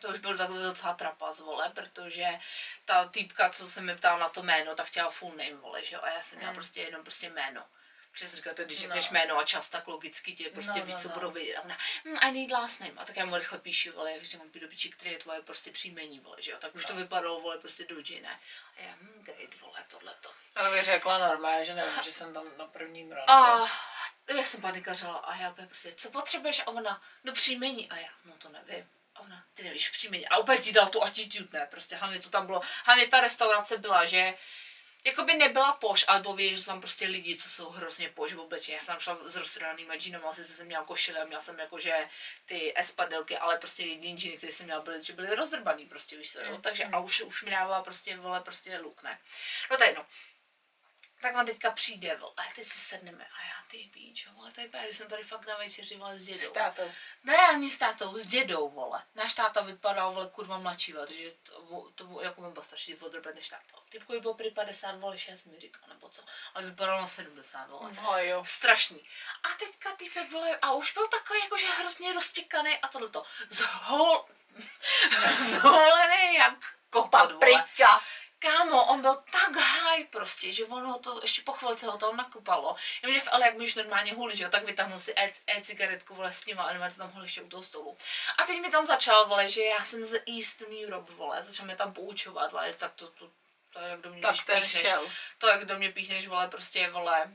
to už byl takový docela trapas, vole, protože ta týpka, co se mi ptala na to jméno, tak chtěla full name, vole, že jo, a já jsem měla Hmm. prostě jenom prostě jméno. Protože jsem říkala, to, když No. řekneš jméno a čas, tak logicky tě prostě No, víš, no, co no. budou vědět. A ona, hm, I need last name. A tak já mu rychle píšu, vole, jak říkám, ty do piči, který je tvoje prostě příjmení, vole, že jo. Tak už to vypadalo, vole, prostě Doji, ne. A já, hm, great, vole, tohleto. Ale bych řekla normálně, že nevím, že jsem tam na prvním randu. A já jsem panikařila a já úplně prostě, co potřebuješ? A ona, no příjmení. A já, no to nevím. A ona, ty nevíš příjmení. A úplně ti dal tu attitude, ne, prostě hlavně to tam bylo, hlavně ta restaurace byla, že Jakoby nebyla poš, alebo víš, že jsou tam prostě lidi, co jsou hrozně poš v oblečení. Já jsem šla s roztrhanýma džínama, sice jsem měla košile a měla jsem jakože ty espadelky, ale prostě jediný džíny, které jsem měla, byly, že byly rozdrbaný prostě, víš co, jo? Takže a už, už mi dávala prostě, vole, prostě luk, ne. No to je tak on teďka přijde, vole, ty si sedneme a já ty píč, vole, je právě, jsem tady fakt na večeři, vole, s dědou. S tátou. Ne, ani s tátou, s dědou, vole. Náš táta vypadal, vole, kurva mladší, vole, takže to, to jako mám starší odrobet než táta. Typkovi byl prý 50, vole, 6 mi říká, nebo co. Ale vypadal na 70, vole. No jo. Strašný. A teďka typek, vole, a už byl takový, jakože hrozně roztěkaný a tohleto. Zhol... Zholený jak kokot, vole. Kámo, on byl tak high prostě, že ono to ještě po chvilce ho to nakupalo. Jenomže v L, jak můžeš normálně hulit, že jo, tak vytáhnul si e- e-cigaretku vole s ním a normálně to tam hol ještě u toho stolu. A teď mi tam začal, vole, že já jsem z Eastern Europe, vole, začal mě tam poučovat, vole, tak to, to, to je jak do mě, Tak ten šel. to jak do mě píchneš, vole, prostě, vole,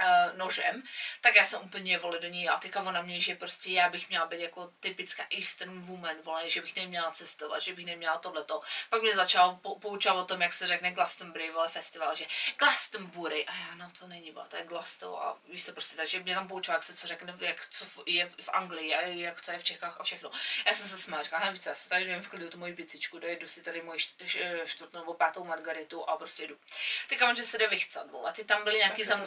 uh, nožem, tak já jsem úplně vole do ní a teďka ona mě, že prostě já bych měla být jako typická Eastern woman, vole, že bych neměla cestovat, že bych neměla tohleto. Pak mě začal pou- poučovat o tom, jak se řekne Glastonbury, vole, festival, že Glastonbury, a já, no to není, vole, to je Glasto a víš se prostě, takže mě tam poučoval, jak se co řekne, jak co v- je v Anglii a jak co je v Čechách a všechno. Já jsem se smála, říkala, hele, víš co, já se tady jdem v klidu tu moji picičku, dojedu si tady moji čtvrtou nebo pátou margaritu a prostě jdu. Teďka on, že se jde vychcat, vole, ty tam byly nějaký zam... se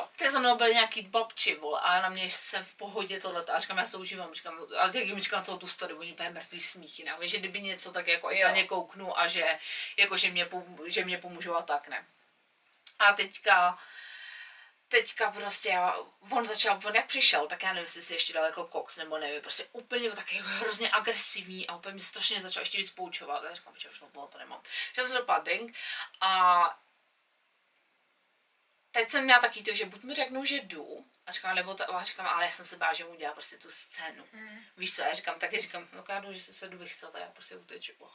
šla. Ty za mnou byli nějaký babči, vole, a na mě jsem v pohodě tohle. A říkám, já si to užívám, říkám, ale teď jim říkám celou tu story, oni úplně mrtvý smíchy, že kdyby něco, tak jako Jo. na ně kouknu a že, jako, že, mě, že mě pomůžou a tak, ne. A teďka, teďka prostě, on začal, on jak přišel, tak já nevím, jestli si ještě dal jako koks, nebo nevím, prostě úplně taky hrozně agresivní a úplně mě strašně začal ještě víc poučovat. Já říkám, že už to, to nemám. Že jsem dopad drink a teď jsem měla taky to, že buď mi řeknou, že jdu, a říkám, nebo to, a říkám, ale já jsem se bála, že mu udělá prostě tu scénu. Mm. Víš co, já říkám, taky říkám, no já jdu, že se jdu vychcat a já prostě uteču. vole.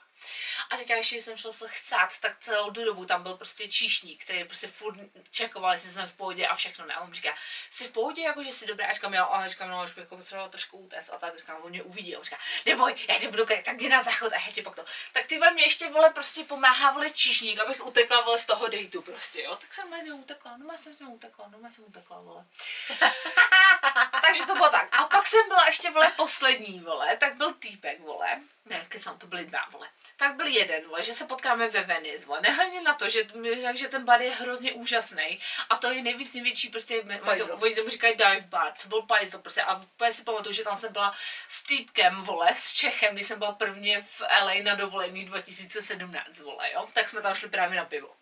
A teď ještě jsem šla se chcát, tak celou tu dobu tam byl prostě číšník, který prostě furt čekoval, jestli jsem v pohodě a všechno. Ne? A on říká, jsi v pohodě, jako že jsi dobrá. A říkám, jo, a říkám, no, už bych jako potřebovala trošku utéct. A tak říkám, on mě uvidí. A on říká, neboj, já tě budu kryt, tak jdi na záchod a já tě pak to. Tak ty mě ještě vole prostě pomáhá vole číšník, abych utekla vole z toho dejtu prostě, jo. Tak jsem mezi utekla, no já jsem s ním utekla, no já jsem utekla, vole. Takže to bylo tak. A pak jsem byla ještě, vole, poslední, vole, tak byl týpek, vole. Ne, kecám, to byly dva, vole. Tak byl jeden, vole, že se potkáme ve Venice, vole. Nehledně na to, že mi řekl, že ten bar je hrozně úžasný. A to je nejvíc největší, prostě, oni tomu říkají dive bar, co byl pajzl, prostě. A úplně si pamatuju, že tam jsem byla s týpkem, vole, s Čechem, když jsem byla prvně v LA na dovolený 2017, vole, jo. Tak jsme tam šli právě na pivo.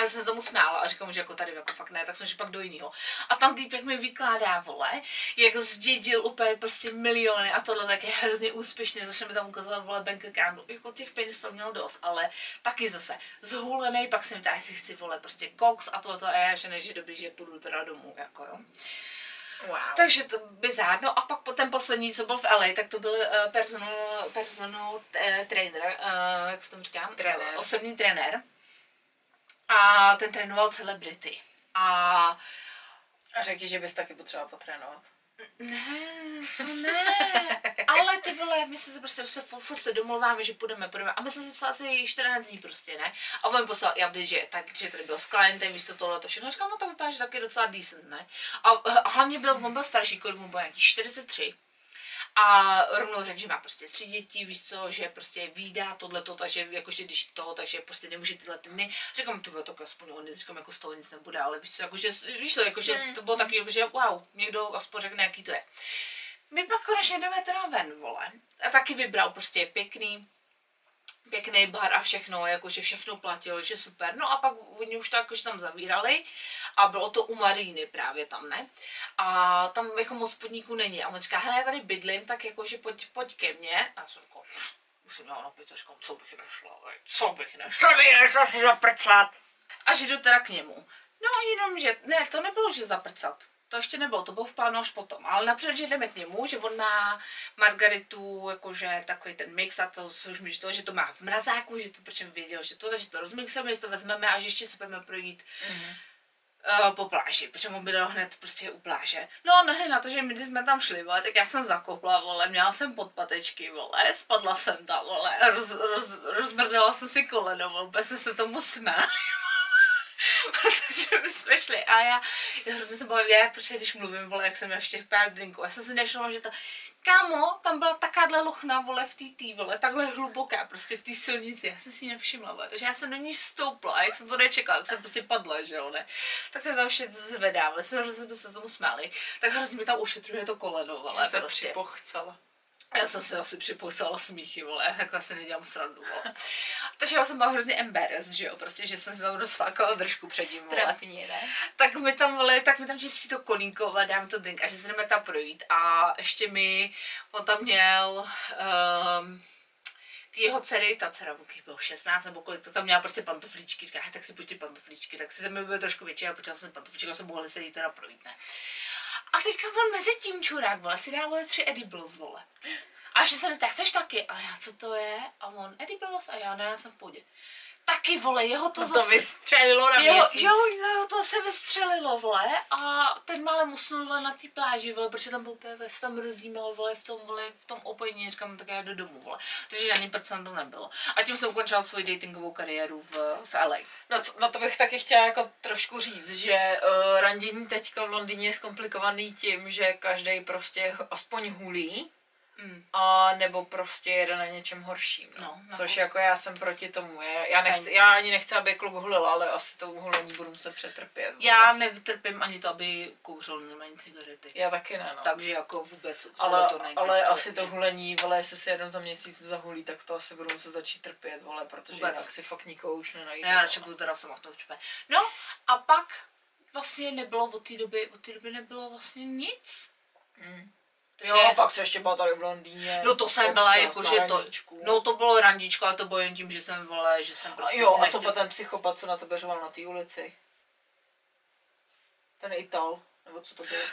A já jsem se tomu smála a říkám, že jako tady jako fakt ne, tak jsme šli pak do jiného. A tam týpek mi vykládá, vole, jak zdědil úplně prostě miliony a tohle tak je hrozně úspěšně, začne mi tam ukazovat, vole, bank account, jako těch peněz to měl dost, ale taky zase zhulený, pak jsem tady si chci, vole, prostě koks a tohle a já, že ne, že dobrý, že půjdu teda domů, jako jo. Wow. Takže to bizár. No a pak ten poslední, co byl v LA, tak to byl uh, personal, personal uh, trainer, uh, jak se tomu říkám? Trenér. Osobní trenér. A ten trénoval celebrity. A A řekni, že bys taky potřeboval potrénovat. ne, to ne. Ale ty vole, my jsme se prostě už se furt, furt se domluváme, že půjdeme, půjdeme. A my jsme se psali asi 14 dní prostě, ne? A on mi poslal i update, že, tak, že tady byl s klientem, víš co tohle, to všechno. Říkám, no to vypadá, že taky docela decent, ne? A, a hlavně byl, on byl starší, kolik mu byl nějaký 43. A rovnou řekl, že má prostě tři děti, víš co, že prostě výdá tohleto, takže jakože když toho, takže prostě nemůže tyhle ty dny. Říkám, tu tak aspoň on, říkám, jako z toho nic nebude, ale víš co, jakože, víš co, jakože to bylo taky, že wow, někdo aspoň řekne, jaký to je. My pak konečně jdeme teda ven, vole. A taky vybral prostě pěkný, pěkný bar a všechno, jakože všechno platilo, že super. No a pak oni už to jakože tam zavírali a bylo to u Maríny právě tam, ne? A tam jako moc podniků není. A on říká, hele, já tady bydlím, tak jakože pojď, pojď ke mně. A já jsem říkal, už jsem měla napít, a říkám, co bych nešla, vej, co bych nešla. Co by nešlo si zaprcat? A že jdu teda k němu. No jenom, že, ne, to nebylo, že zaprcat. To ještě nebylo, to bylo v plánu až potom. Ale napřed, že jdeme k němu, že on má margaritu, jakože takový ten mix a to, což mi to, že to má v mrazáku, že to proč věděl, že to, že to rozmixujeme, že to vezmeme a že ještě se budeme projít Mhm. uh, po pláži, protože on bydlel hned prostě u pláže. No ne, na to, že my když jsme tam šli, vole, tak já jsem zakopla, vole, měla jsem podpatečky, vole, spadla jsem tam, vole, roz, roz, rozmrdala jsem si koleno, vole, jsme se tomu smáli. Protože my jsme šli a já, já hrozně se bavím, já, protože když mluvím, vole, jak jsem ještě v pár drinků, já jsem si nevšimla, že ta kámo, tam byla takáhle lochna, vole, v té tý, vole, takhle hluboká, prostě v té silnici, já jsem si ji nevšimla, vole, takže já jsem do ní stoupla, a jak jsem to nečekala, jak jsem prostě padla, že jo, ne, tak jsem tam vše zvedala, jsme hrozně se tomu smáli, tak hrozně mi tam ušetřuje to koleno, vole, Já se prostě. připochcela. Já jsem se asi připoucela smíchy, vole, jako asi nedělám srandu, vole. Takže já jsem byla hrozně embarrassed, že jo, prostě, že jsem si tam rozflákala držku před ním, vole. Strapně, ne? Tak mi tam, vole, tak mi tam čistí to kolínko, vole, dám to drink a že se jdeme tam projít a ještě mi, on tam měl, um, ty jeho dcery, ta dcera Vuky bylo 16 nebo kolik, to tam měla prostě pantoflíčky, říká, "Hej, tak si pustí pantoflíčky, tak si ze mě bylo trošku větší a počala jsem pantoflíčky, a jsem mohla se jí teda projít, ne. A teďka on mezi tím čurák, vole, si dá, vole, tři edibles, vole. A že jsem, tak chceš taky? A já, co to je? A on, edibles? A já, ne, já jsem v pohodě. Taky, vole, jeho to To, to zase... vystřelilo na Jo, měsíc. jo, jo, to se vystřelilo, vole, a teď málem usnul vole, na té pláži, vole, protože tam byl PVS, tam rozjímal, vole, v tom, vole, v tom opojení, říkám, tak já jdu domů, vole. Takže žádný percent to nebylo. A tím jsem ukončila svoji datingovou kariéru v, v LA. No, co- na to bych taky chtěla jako trošku říct, že uh, randění teďka v Londýně je zkomplikovaný tím, že každý prostě aspoň hulí, Mm. a nebo prostě jede na něčem horším. No. No, na Což jako já jsem proti tomu. Já, já, nechci, já ani nechci, aby kluk hulil, ale asi tou hulení budu muset přetrpět. vole. Já nevytrpím ani to, aby kouřil normální cigarety. já taky ne, no. Takže jako vůbec ale, to neexistuje. ale asi to hulení, vole, jestli si jednou za měsíc zahulí, tak to asi budu muset začít trpět, vole, protože Vůbec. jinak si fakt nikoho už nenajdu. Já radši budu teda sama v tom čpe. No a pak vlastně nebylo od té doby, od té doby nebylo vlastně nic. Mm. Takže, Jo, pak se ještě byla tady v Londýně. no to jsem byla jako, že to, no to bylo randičko, ale to bylo jen tím, že jsem vole, že jsem prostě jo, si a co byl ten psychopat, co na tebe řval na té ulici? Ten Ital, nebo co to bylo?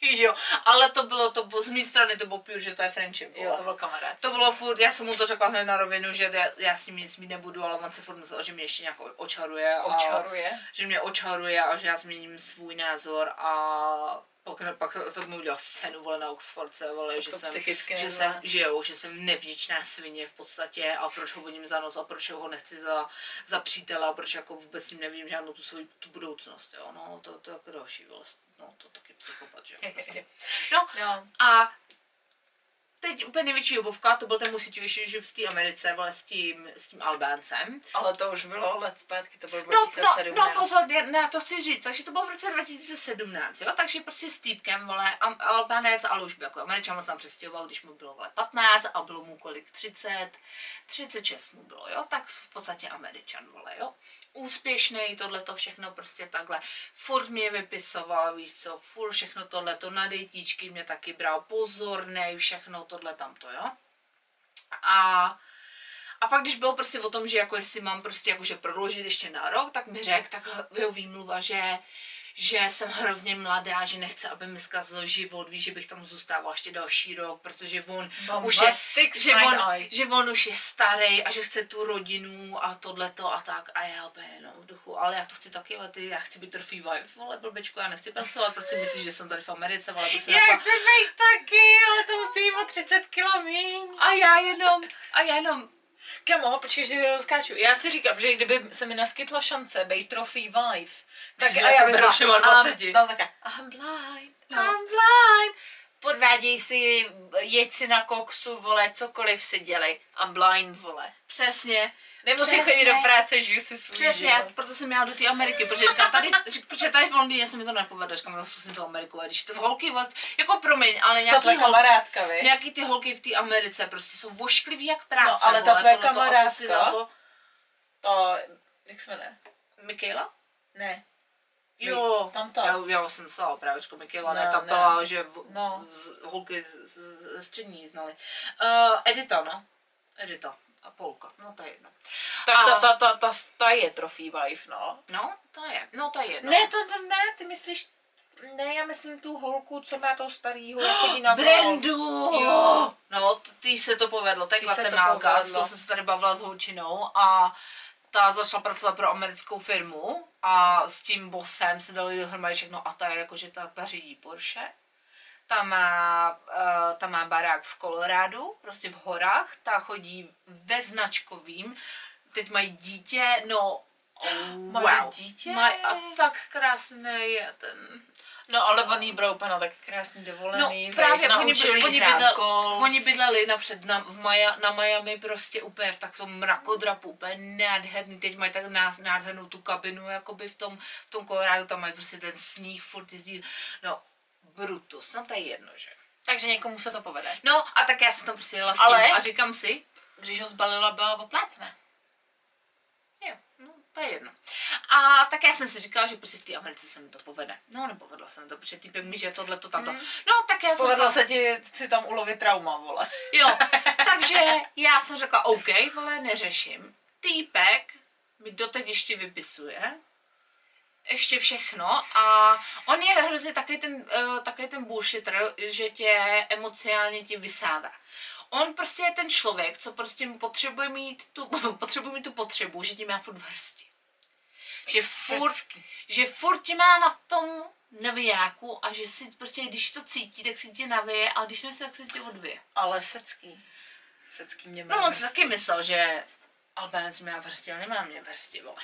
Jo, ale to bylo, to bylo z mé strany, to bylo pure, že to je friendship. Jo, to byl kamarád. To bylo furt, já jsem mu to řekla hned na rovinu, že já, já s ním nic mít nebudu, ale on se furt myslel, že mě ještě nějak očaruje. A, Očaruje. že mě očaruje a že já změním svůj názor a pak, pak to mu udělal scénu vole na Oxfordce, vole, že to jsem, že jsem, že jo, že jsem nevděčná svině v podstatě a proč ho vodím za nos a proč ho nechci za, za přítele a proč jako vůbec s ním nevidím žádnou tu svoji tu budoucnost, jo, no to, to je jako další, vole, no to taky psychopat, že jo, prostě. No No. a teď úplně největší obovka, to byl ten můj situationship v té Americe, vole, s tím, s tím Albáncem. Ale to už bylo let zpátky, to bylo No, no, 2017. no pozor, já, já to chci říct, takže to bylo v roce 2017, jo, takže prostě s týpkem, vole, Am- Albanec, ale už byl jako Američan, se tam přestěhoval, když mu bylo, vole, 15 a bylo mu kolik, 30, 36 mu bylo, jo, tak v podstatě Američan, vole, jo. Úspěšný, tohle to všechno prostě takhle. Furt mě vypisoval, víš co, furt všechno tohle to na dejtíčky mě taky bral, pozornej, všechno tohle tamto, jo. A a pak, když bylo prostě o tom, že jako jestli mám prostě jakože prodloužit ještě na rok, tak mi řekl, tak jeho výmluva, že že jsem hrozně mladá, že nechce, aby mi zkazil život, víš, že bych tam zůstávala ještě další rok, protože on už je, že on, že on už je starý a že chce tu rodinu a tohleto a tak a já úplně jenom v duchu, ale já to chci taky, ale ty, já chci být trophy wife, vole blbečko, já nechci pracovat, proč si myslíš, že jsem tady v Americe, ale to si Já našla chci být taky, ale to musí být o 30 kilo míň. a já jenom, a já jenom, Kamo, počkej, že rozkáču. Já si říkám, že kdyby se mi naskytla šance být trophy wife, tak Já a já to bych byla, I'm- 20. No tak I'm blind, No. I'm blind. Podváděj si, jeď si na koksu, vole, cokoliv si dělej. I'm blind, vole. přesně, Přesně. chodit do práce, žiju si svůj Přesně, já život. proto jsem měla do té Ameriky, protože říkám, tady, protože tady v Londýně se mi to nepovede, říkám, zase zkusím tu Ameriku, a když to holky, vole, jako promiň, ale Ta nějaký tvoje holky, kamarádka, vy? nějaký ty holky v té Americe prostě jsou vošklivý jak práce, No, ale ta vole, tvoje tohleto, a co si kamarádka? na to, To, jak se jmenuje? Michaela? Ne. Jo, Tam ta. já, já jsem psala právečko Michaela, ne, Ne, ta ne. byla, že v, No. z, holky ze střední znali. Uh, Edita, no. Edita a Polka, no to je jedno. Ta, A- ta, ta, ta, ta, ta je trophy wife, no. No, to je, no to je jedno. Ne, to, to ne, ty myslíš, ne, já myslím tu holku, co má toho starýho, jak chodí na. Brandu! Jo. No, t- tý se to povedlo, tak se to Guatemalka, povedlo. tou jsem se tady bavila s holčinou a ta začala pracovat pro americkou firmu a s tím bosem se dali dohromady všechno a ta je jako, že ta, ta řídí Porsche. Ta má, uh, ta má barák v Coloradu, prostě v horách, ta chodí ve značkovým, teď mají dítě, no, oh, Mají wow. dítě? Maj, a tak krásný je ten No ale on jí bral úplně na tak krásný dovolený. No právě, oni, naučili by, oni, bydleli, oni bydleli napřed na, v Maja, na Miami prostě úplně v takovém mrakodrapu, úplně nádherný, teď mají tak nádhernou tu kabinu, jakoby v tom, v tom Kolorádu, tam mají prostě ten sníh, furt jezdí, no brutus, no to je jedno, že. Takže někomu se to povede. No a tak já jsem tam prostě jela s tím Ale- a říkám si, když ho zbalila, byla oplácená. To je jedno. A tak já jsem si říkala, že prostě v té Americe se mi to povede. No nepovedlo se mi to, protože týpek mi, že tohle to tamto. No tak já jsem Povedlo říkala- se ti si tam ulovit trauma, vole. Jo, takže já jsem řekla, OK, vole, neřeším. Týpek mi doteď ještě vypisuje, ještě všechno a on je hrozně taky ten, uh, taky ten bullshitter, že tě emocionálně ti vysává. On prostě je ten člověk, co prostě potřebuje mít tu, potřebuje mít tu potřebu, že tě má furt v hrsti. Že furt, Secky. že furt tě má na tom navijáku a že si prostě, když to cítí, tak si tě navije a když ne, tak si tě odvije. Ale secký. Secký mě No má on si taky myslel, že Albanec mě v hrsti, ale nemá mě v hrsti, vole.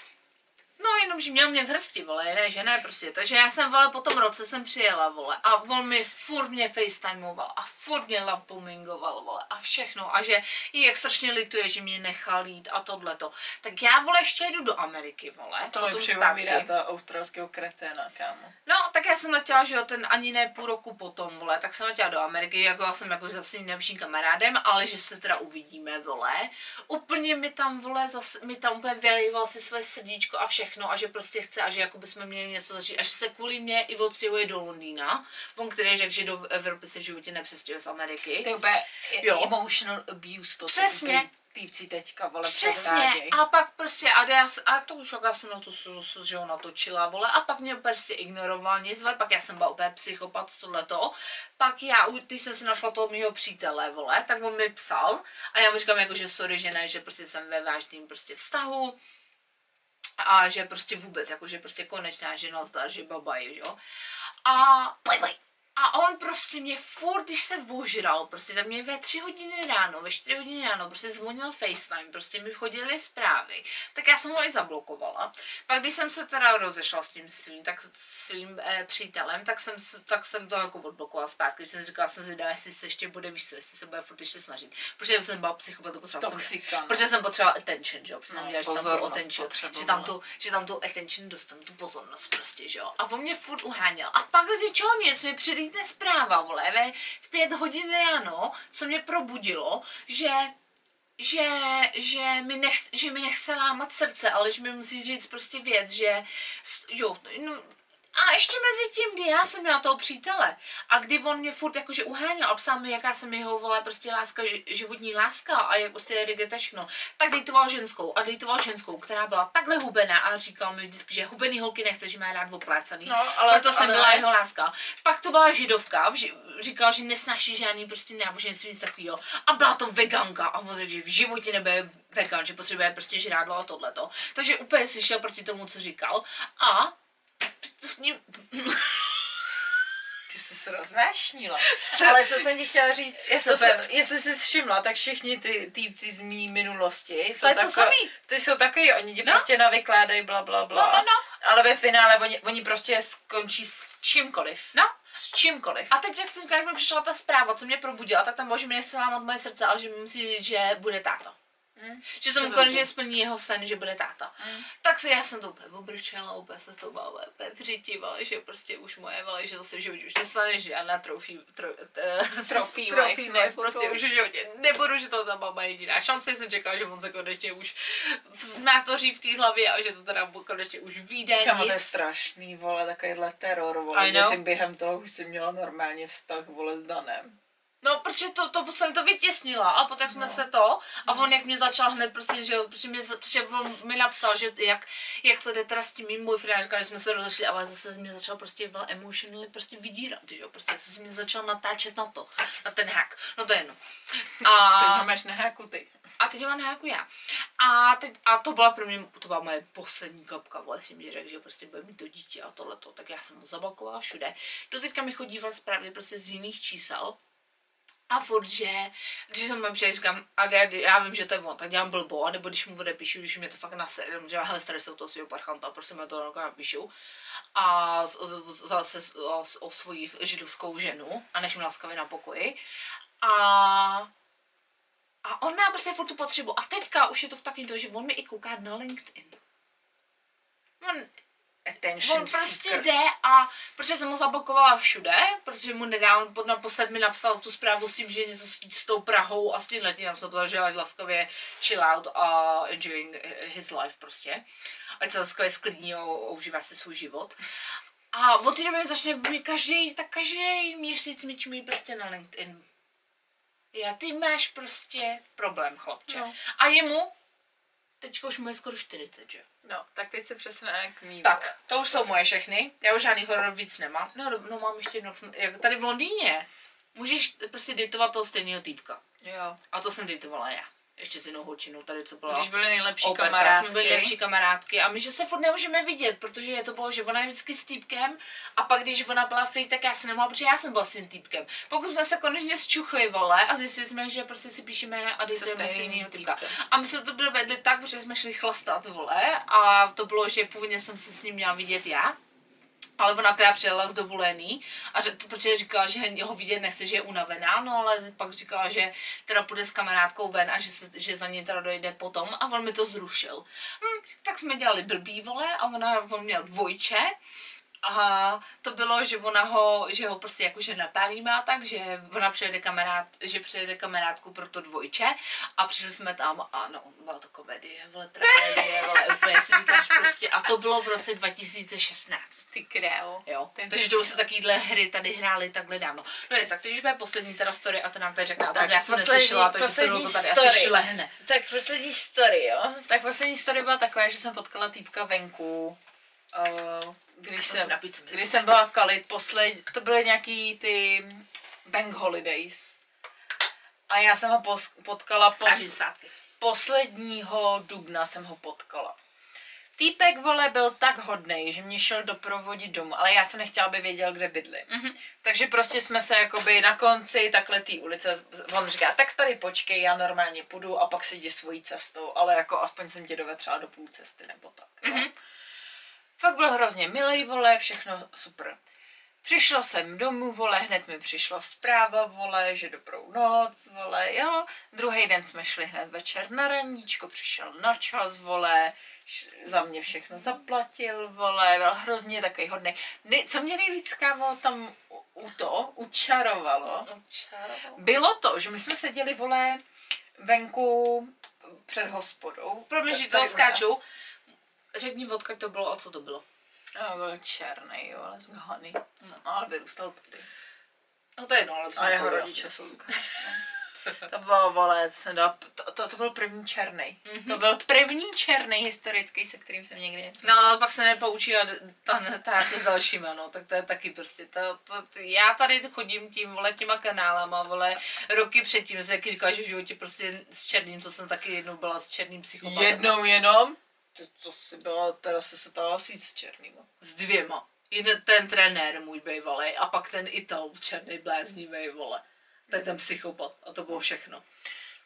No jenom, že měl mě v hrsti, vole, ne, že ne prostě. Takže já jsem, vole, po tom roce jsem přijela, vole, a on mi furt mě facetimeoval a furt mě lovebombingoval, vole, a všechno. A že jí jak strašně lituje, že mě nechal jít a tohleto. Tak já, vole, ještě jdu do Ameriky, vole. To mi připomíná to australského kreténa, kámo. No, tak já jsem letěla, že jo, ten ani ne půl roku potom, vole, tak jsem letěla do Ameriky, jako já jsem jako za svým nejlepším kamarádem, ale že se teda uvidíme, vole. Úplně mi tam, vole, zase, mi tam úplně vylejval si své srdíčko a všechno a že prostě chce a že jako bychom měli něco začít, až se kvůli mě i odstěhuje do Londýna, on který řekl, že do Evropy se v životě nepřestěhuje z Ameriky. To je úplně Jo. emotional abuse, to Přesně. týpci teďka, vole, Přesně, a pak prostě, a, já, a to už jak já jsem na to, že ho natočila, vole, a pak mě prostě ignoroval nic, vole, pak já jsem byla úplně psychopat, tohleto, pak já, když jsem si našla toho mého přítele, vole, tak on mi psal, a já mu říkám jako, že sorry, že ne, že prostě jsem ve vážným prostě vztahu, a že prostě vůbec, jako že prostě konečná žena zdar, že babaj, jo. A, bye, bye. A on prostě mě furt, když se ožral, prostě tak mě ve tři hodiny ráno, ve čtyři hodiny ráno, prostě zvonil FaceTime, prostě mi chodily zprávy, tak já jsem ho i zablokovala. Pak když jsem se teda rozešla s tím svým, tak svým eh, přítelem, tak jsem, tak jsem to jako odblokovala zpátky, protože jsem říkala, jsem zvědavá, jestli se ještě bude, víš co, jestli se bude furt ještě snažit. Protože jsem byla psychopat, potřebovala jsem, no. protože jsem potřebovala attention, že jo, protože jsem No, věděla, že tam tu attention, že tam tu, že tam tu attention dostanu, tu pozornost prostě, že jo. A on mě furt uháněl. A pak z ničeho nic mi přilítne zpráva, vole, ve, v pět hodin ráno, co mě probudilo, že že, že, mi nech, že mi nechce lámat srdce, ale že mi musí říct prostě věc, že jo, no, a ještě mezi tím, kdy já jsem měla toho přítele a kdy on mě furt jakože uháněl a psal mi, jaká jsem jeho vole prostě láska, ži- životní láska a jak prostě je rigeta všechno, tak dejtoval ženskou a dejtoval ženskou, která byla takhle hubená a říkal mi vždycky, že hubený holky nechce, že má rád oplácaný. No, ale- Proto jsem ale- byla jeho láska. Pak to byla židovka, říkala, že nesnáší žádný prostě náboženství, nic takového. A byla to veganka a on řekl, že v životě nebude vegan, že potřebuje prostě žrádlo a tohleto. Takže úplně si šel proti tomu, co říkal. A v ním, Ty jsi se rozvášnila. Ale co jsem ti chtěla říct, to se, jestli jsi všimla, tak všichni ty týpci z mý minulosti jsou to tako- samý. ty jsou takový, oni ti No. prostě navykládají bla bla bla. No, no, no. Ale ve finále oni, oni prostě skončí s čímkoliv. no, S čímkoliv. a teď, jak jsem říkala, jak mi přišla ta zpráva, co mě probudila, tak tam bylo, že mi nechce lámat moje srdce, ale že mi musí říct, že bude táto. Hm? Že jsem To konečně splní jeho sen, že bude táta. Hm. Tak se já jsem to úplně obrčela, úplně se s tou bála, úplně vřitiva, že prostě už moje, vole, že to se v životě už nestane, že já na trofí, tro, trofí wife, ne, no, prostě to- už v životě nebudu, že to ta mama jediná šance, jsem čekala, že on se konečně už zmátoří v té hlavě a že to teda konečně už vyjde, Kamo, to je strašný, vole, takovýhle teror, vole, tím během toho už si měla normálně vztah, vole, s Danem. No, protože to, to jsem to vytěsnila a potom jsme se to a on jak mě začal hned prostě, že jo, protože, mě, protože on mi napsal, že jak, jak to jde teda s tím mým boyfriendem, říkal, že jsme se rozešli, ale zase mě začal prostě vel emotionally prostě vydírat, že jo, prostě se mě začal natáčet na to, na ten hack, no to je jedno. A... A, Teď máš na háku ty. a teď mám jako já. A, teď, a to byla pro mě, to byla moje poslední kapka, si mi řekl, že prostě bude mít to dítě a tohleto, tak já jsem ho zablokovala všude. Do teďka mi chodí vlastně zprávy prostě z jiných čísel, A furt, že, když jsem mu přijde, říkám, a já, já, vím, že to je on, tak dělám blbo, nebo když mu odepíšu, když mě to fakt nasere, že hele, starý se o toho svého parchanta, prostě mi to napíšu. A zase o, o, o svoji židovskou ženu a než mi laskavě na pokoji. A a on má prostě furt tu potřebu. A teďka už je to v takovém to, že on mi i kouká na LinkedIn. On, Attention on prostě seeker. jde a protože jsem ho zablokovala všude, protože mu nedávno pod naposled mi napsal tu zprávu s tím, že něco s, s tou Prahou a s tím letím napsal, že ať laskavě chill out a enjoying his life prostě. Ať se laskavě sklidní a užívá si svůj život. A od té doby mi začne mi každý, tak každý měsíc mi čumí prostě na LinkedIn. Já, ty máš prostě problém, chlapče. No. A jemu, teďka už mu je skoro 40, že? No, tak teď se přesune k mý. Tak, to už jsou moje všechny. Já už žádný horor víc nemám. No, no, no mám ještě jedno. Jak tady v Londýně můžeš prostě datovat toho stejného týpka. Jo. A to jsem datovala já. Ještě s jinou holčinou tady, co byla. Když byly nejlepší Operka, kamarádky. jsme byli lepší kamarádky a my, že se furt nemůžeme vidět, protože je to bylo, že ona je vždycky s týpkem a pak když ona byla free, tak já se nemohla, protože já jsem byla s tím týpkem. Pokud jsme se konečně zčuchli, vole, a zjistili jsme, že prostě si píšeme a stejným stejného týpka. týpkem. A my jsme to dovedli tak, protože jsme šli chlastat, vole, a to bylo, že původně jsem se s ním měla vidět já. Ale ona akorát přijela z dovolený, a že, to, protože říkala, že ho vidět nechce, že je unavená, no ale pak říkala, že teda půjde s kamarádkou ven a že, se, že za ní teda dojde potom a on mi to zrušil. Hm, tak jsme dělali blbý, vole, a ona, on měl dvojče, a to bylo, že ona ho, že ho prostě jakože napálí má tak, že ona přijede kamarád, že přijede kamarádku pro to dvojče a přišli jsme tam a no, byla to komedie, vole, tragédie, vole, úplně si říkáš prostě a to bylo v roce 2016. Ty krávo. Jo, je takže to už se takovýhle hry tady hrály takhle dávno. No je, tak teď už bude poslední teda story a to nám tady řekne. A Tak, já jsem poslední- neslyšela, takže se poslední to tady story. asi šlehne. Tak poslední story, jo? Tak poslední story byla taková, že jsem potkala týpka venku. Uh, když, jsem když jsem byla kalit, posled, to byly nějaký ty bank holidays. A já jsem ho pos, potkala pos, posledního dubna jsem ho potkala. Týpek, vole, byl tak hodnej, že mě šel doprovodit domů, ale já jsem nechtěla, aby věděl, kde bydlím. Mhm. Takže prostě jsme se jakoby na konci takhle té ulice, on říká, tak tady počkej, já normálně půjdu a pak si jdi svojí cestou, ale jako aspoň jsem tě dovedl třeba do půl cesty nebo tak. Mhm. Fakt byl hrozně milý, vole, všechno super. Přišla jsem domů, vole, hned mi přišla zpráva, vole, že dobrou noc, vole, jo. Druhý den jsme šli hned večer na randíčko, přišel na čas, vole, za mě všechno zaplatil, vole, byl hrozně takový hodný. Ne, co mě nejvíc kámo tam u, u to učarovalo, bylo to, že my jsme seděli, vole, venku před hospodou. Pro mě, že to skáču. Řekni, odkud to bylo a co to bylo. A byl černý, vole, zhaný. No, ale vyrůstal tady. No to je jedno, ale to A jeho toho rodiče jsou To bylo, vole, to, to, to, to byl první černý. To byl první černý historický, se kterým jsem někdy něco... No, ale pak se nepoučí a ta, ta se s dalšíma, no, tak to je taky prostě, to, to, to, já tady chodím tím, vole, těma kanálama, vole, roky předtím, se taky říkala, že v životě prostě s černým, co jsem taky jednou byla s černým psychopatem. Jednou jenom? To, co jsi byla, teda se setala s víc s černýma. S dvěma. Jeden ten trenér můj bývalý a pak ten Ital, černý bláznivý, vole. To je ten psychopat a to bylo všechno.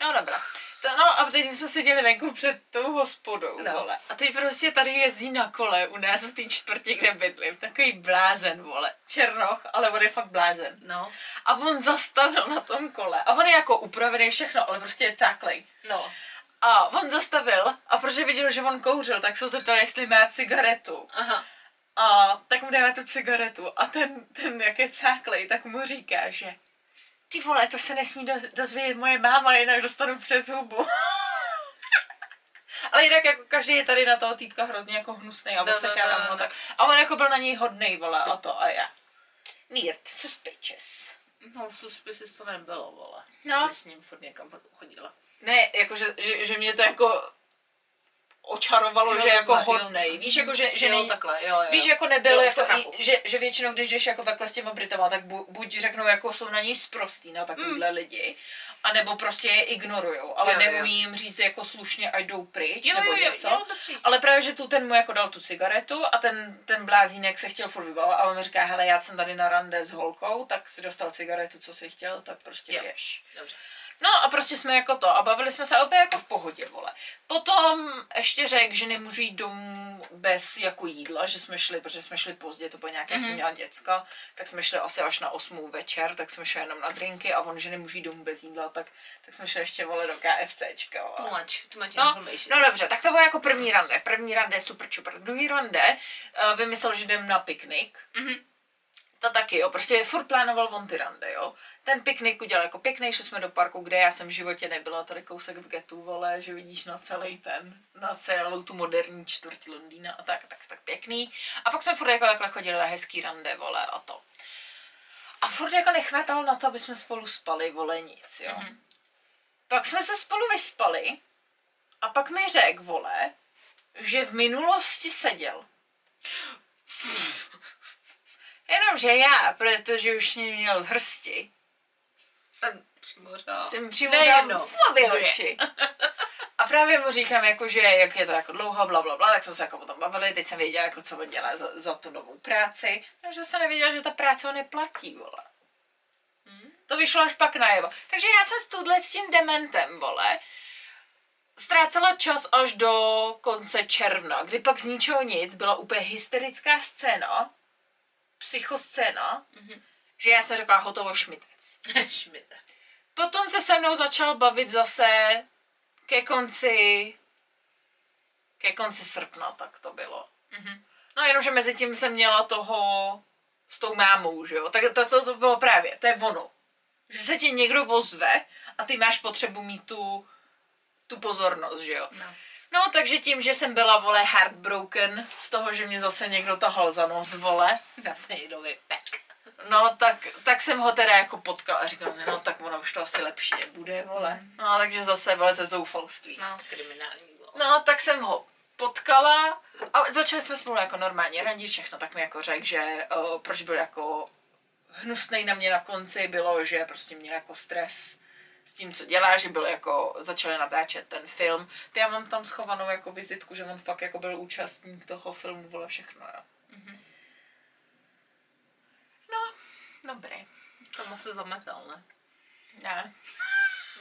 No dobrá. To, no a teď jsme seděli venku před tou hospodou, No. vole. A teď prostě tady jezdí na kole u nás v té čtvrti, kde bydlím. Takový blázen, vole. Černoch, ale on je fakt blázen. No. A on zastavil na tom kole. A on je jako upravený všechno, ale prostě je cáklej. No. A on zastavil a protože viděl, že on kouřil, tak se ho zeptal, jestli má cigaretu. Aha. A tak mu dává tu cigaretu a ten, ten jak je cáklej, tak mu říká, že ty vole, to se nesmí doz, dozvědět moje máma, jinak dostanu přes hubu. Ale jinak jako každý je tady na toho týpka hrozně jako hnusný a No, no, odsekávám no, no. ho tak. A on jako byl na něj hodnej, vole, a to a já. Weird, suspicious. No, suspicious to nebylo, vole. No. Jsi s ním furt někam chodila. Ne, jako že, že, že mě to jako očarovalo, Jo, že jako takhle, jo. hodnej. Víš, jako že, že jo, nej, takhle, jo, jo. Víš, jako nebyl, Jo, jako, i, že, že většinou, když jdeš jako takhle s těma Britama, tak bu, buď řeknou, jako jsou na něj sprostý na takovýhle mm. lidi, A nebo prostě je ignorujou, ale Jo, jo. neumí jim říct jako slušně, ať jdou pryč, Jo, nebo jo, jo, něco. jo, dobře. ale právě, že tu ten mu jako dal tu cigaretu a ten, ten blázínek se chtěl furt vybavit a on mi říká, hele, já jsem tady na rande s holkou, tak si dostal cigaretu, co si chtěl, tak prostě Jo. běž. Dobře. No a prostě jsme jako to a bavili jsme se opět jako v pohodě, vole. Potom ještě řekl, že nemůžu jít domů bez jako jídla, že jsme šli, protože jsme šli pozdě, to bylo nějaké, mm-hmm. jsem měla děcka, tak jsme šli asi až na 8 večer, tak jsme šli jenom na drinky a on, že nemůžu jít domů bez jídla, tak, tak jsme šli ještě vole do KFCčka. Too Vole. much, too much No, no dobře, tak to bylo jako první rande. První rande super čupr. Druhý rande uh, vymyslel, že jdem na piknik. Mhm. To taky, jo, prostě furt plánoval on ty rande, jo. Ten piknik udělal jako pěkný, šli jsme do parku, kde já jsem v životě nebyla, tady kousek v getu, vole, že vidíš na celý ten, na celou tu moderní čtvrť Londýna a tak, tak, tak pěkný. A pak jsme furt jako takhle chodili na hezký rande, vole, a to. A furt jako nechvátalo na to, aby jsme spolu spali, vole, nic, jo. Mm-hmm. Pak jsme se spolu vyspali a pak mi řekl, vole, že v minulosti seděl. Jenomže já, protože už mě měl v hrsti, Jsem přimořila. jsem dal v obě oči. A právě mu říkám, jako, že jak je to jako dlouho, bla, bla, bla, tak jsme se jako o tom bavili, teď jsem věděla, jako, co on dělá za, za tu novou práci, takže jsem nevěděla, že ta práce ho neplatí, vole. To vyšlo až pak najevo. Takže já jsem s tuhle s tím dementem, vole, ztrácela čas až do konce června, kdy pak z ničeho nic byla úplně hysterická scéna, psychoscéna, mm-hmm. že já jsem řekla hotovo šmitec. Šmita. Potom se se mnou začal bavit zase ke konci, ke konci srpna, tak to bylo. Mhm. No jenomže mezi tím jsem měla toho s tou mámou, že jo. Tak to, to, to bylo právě, to je ono. Že se ti někdo vozve a ty máš potřebu mít tu, tu pozornost, že jo. No. No, takže tím, že jsem byla, vole, heartbroken z toho, že mě zase někdo tahal za nos, vole, Zase někdo vypek. No, tak, tak jsem ho teda jako potkala a říkám, no tak ono už to asi lepší nebude, vole. No, takže zase vole ze zoufalství. No, kriminální bylo. No, tak jsem ho potkala a začali jsme spolu jako normálně randit všechno, tak mi jako řekl, že o, proč byl jako hnusnej na mě na konci, bylo, že prostě měl jako stres s tím, co dělá, že byl jako, začali natáčet ten film. Ty já mám tam schovanou jako vizitku, že on fakt jako byl účastník toho filmu, vole všechno, jo. No, dobrý. Tam asi zametal, ne? Ne.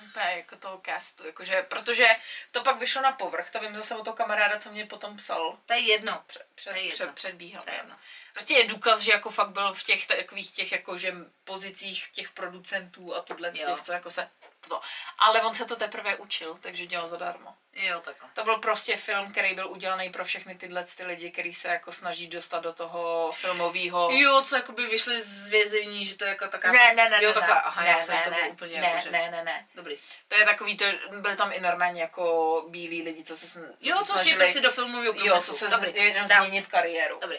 Úplně jako toho castu, jakože, protože to pak vyšlo na povrch, to vím zase o toho kamaráda, co mě potom psal, To je jedno. před, před, To je jedno. před, předbíhal. To je jedno. Prostě je důkaz, že jako fakt byl v těch takových těch jakože pozicích těch producentů a tuhle těch, co jako se to. Ale on se to teprve učil, takže dělal zadarmo. Jo, takhle. To byl prostě film, který byl udělaný pro všechny tyhle ty lidi, kteří se jako snaží dostat do toho filmového. Jo, co jakoby vyšli z vězení, že to je jako taková... Ne, ne, ne, jo, takhle, ne, aha, ne, já jsem ne, to ne, bylo úplně ne, jako, že... ne, ne, ne. Dobrý. To je takový, to, byli tam i normálně jako bílí lidi, co se, sn- Jo, se co chtějí prostě do filmového jo, průmyslu. co se Dobrý. jenom změnit kariéru. Dobrý.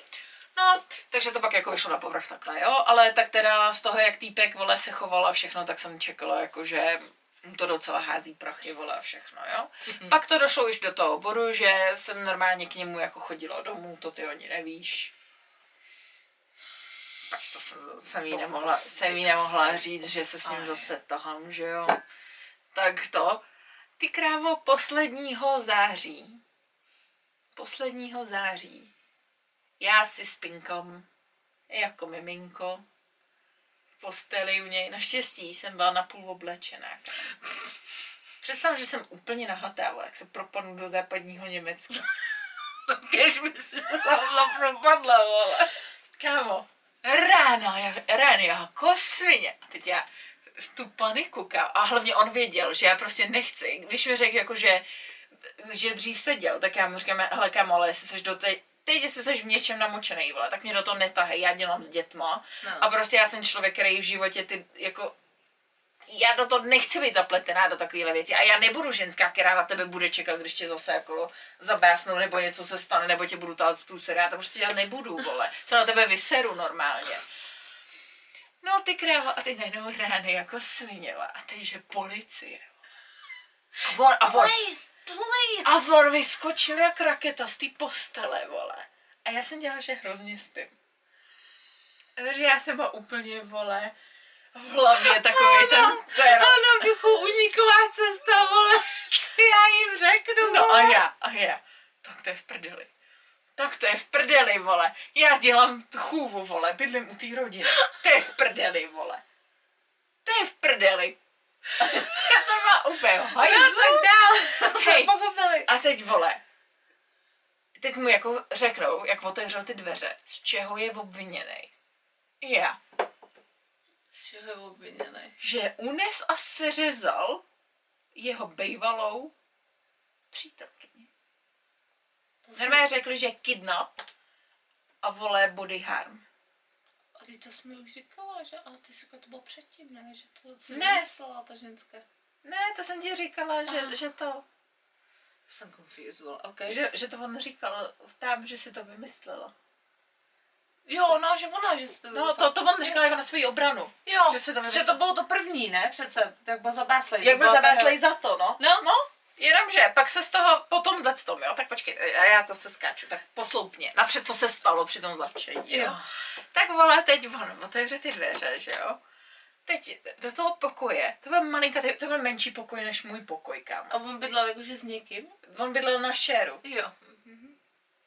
No, takže to pak jako vyšlo na povrch takhle, jo, ale tak teda z toho, jak týpek, vole, se choval a všechno, tak jsem čekala, jako že to docela hází prachy, vole, a všechno, jo. Mhm. Pak to došlo už do toho bodu, že jsem normálně k němu jako chodila domů, to ty ani nevíš. Pač to jsem, jsem jí nemohla, jsem jí nemohla říct, že se s ním zase tahám, že jo. Tak to, ty krávo, posledního září, posledního září, já si spinkám jako miminko posteli u něj. Naštěstí jsem byla napůl oblečená. Představ, že jsem úplně nahatá, jak se propadnu do západního Německa. Kež by se tam propadla, vole. Kámo, ráno, jak, ráno jako svině. A teď já tu paniku, kámo. A hlavně on věděl, že já prostě nechci. Když mi řekl, jako, že, že dřív seděl, tak já mu říkám, hele kámo, ale jestli seš do té, teď, jestli jsi v něčem namočený, vole, tak mě do toho netahej, já dělám s dětma. No. A prostě já jsem člověk, který v životě ty, jako, já do toho nechci být zapletená do takovéhle věci. A já nebudu ženská, která na tebe bude čekat, když tě zase jako zabásnou, nebo něco se stane, nebo tě budu tát z průsery. Já to prostě dělat nebudu, vole. Se na tebe vyseru normálně. No ty krávo, a ty najednou rány jako svině, a teď, že policie. A on, a on, Please, please. a on vyskočil jak raketa z té postele, vole. A já jsem dělala, že hrozně spím. Takže já jsem byla úplně, vole, v hlavě takový ten... ten A na duchu uniková cesta, vole, co já jim řeknu, no a vole. já, a já. Tak to je v prdeli. Tak to je v prdeli, vole. Já dělám chůvu, vole, bydlím u té rodiny. To je v prdeli, vole. To je v prdeli. já jsem byla úplně No, hajzlu. tak dál, Hej. A teď, vole, teď mu jako řeknou, jak otevřel ty dveře, z čeho je obviněný. Já. Z čeho je obviněný? Že unes a seřezal jeho bejvalou přítelkyni. Normálně řekli, že kidnap a vole body harm. Ty to jsi mi už říkala, že? Ale ty jsi to bylo předtím, ne? Že to si Ne. vymyslela, ta ženská. Ne, to jsem ti říkala, že, Aha. že to, Jsem confused, vole, ok. že, že to on říkal tam, že si to vymyslela. Jo, no, že ona, že jsi to No, vymyslela. to, to on říkal jako na svou obranu. Jo, že se to že vymyslela. to bylo to první, ne? Přece, jak byl zabáslej. Jak byl zabáslej za to, no. No. no. Jenomže, pak se z toho potom dle tom, jo, tak počkej, a já zase skáču, tak posloupně. Napřed, co se stalo při tom začení, jo. Jo. Tak vole, teď on otevře ty dveře, že jo. Teď do toho pokoje, to byl malinká, to byl menší pokoj než můj pokoj, kam. A on bydlel jakože s někým? On bydlel na šéru, Jo.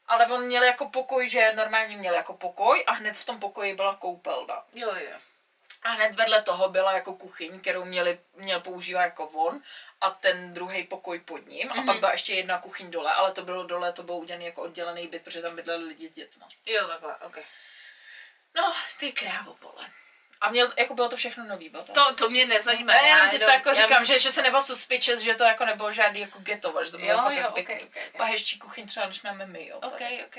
ale on měl jako pokoj, že normálně měl jako pokoj a hned v tom pokoji byla koupelna. Jo, jo. A hned vedle toho byla jako kuchyň, kterou měli, měl používat jako on a ten druhý pokoj pod ním. A pak Mhm. byla ještě jedna kuchyň dole, ale to bylo dole, to bylo udělané jako oddělený byt, protože tam bydleli lidi s dětmi. Jo, takhle, ok. No, ty krávo, vole. A měl, jako bylo to všechno nový, bylo to. To, to mě nezajímá. Ne, já ti to jenom- jako říkám, myslím- že, že se nebylo suspicious, že to jako nebylo žádný jako ghetto, že to bylo Jo, fakt jo, jako ok, pěkný. ok, ok. Paheščí kuchyň třeba, než máme my, jo. Ok, tady. ok.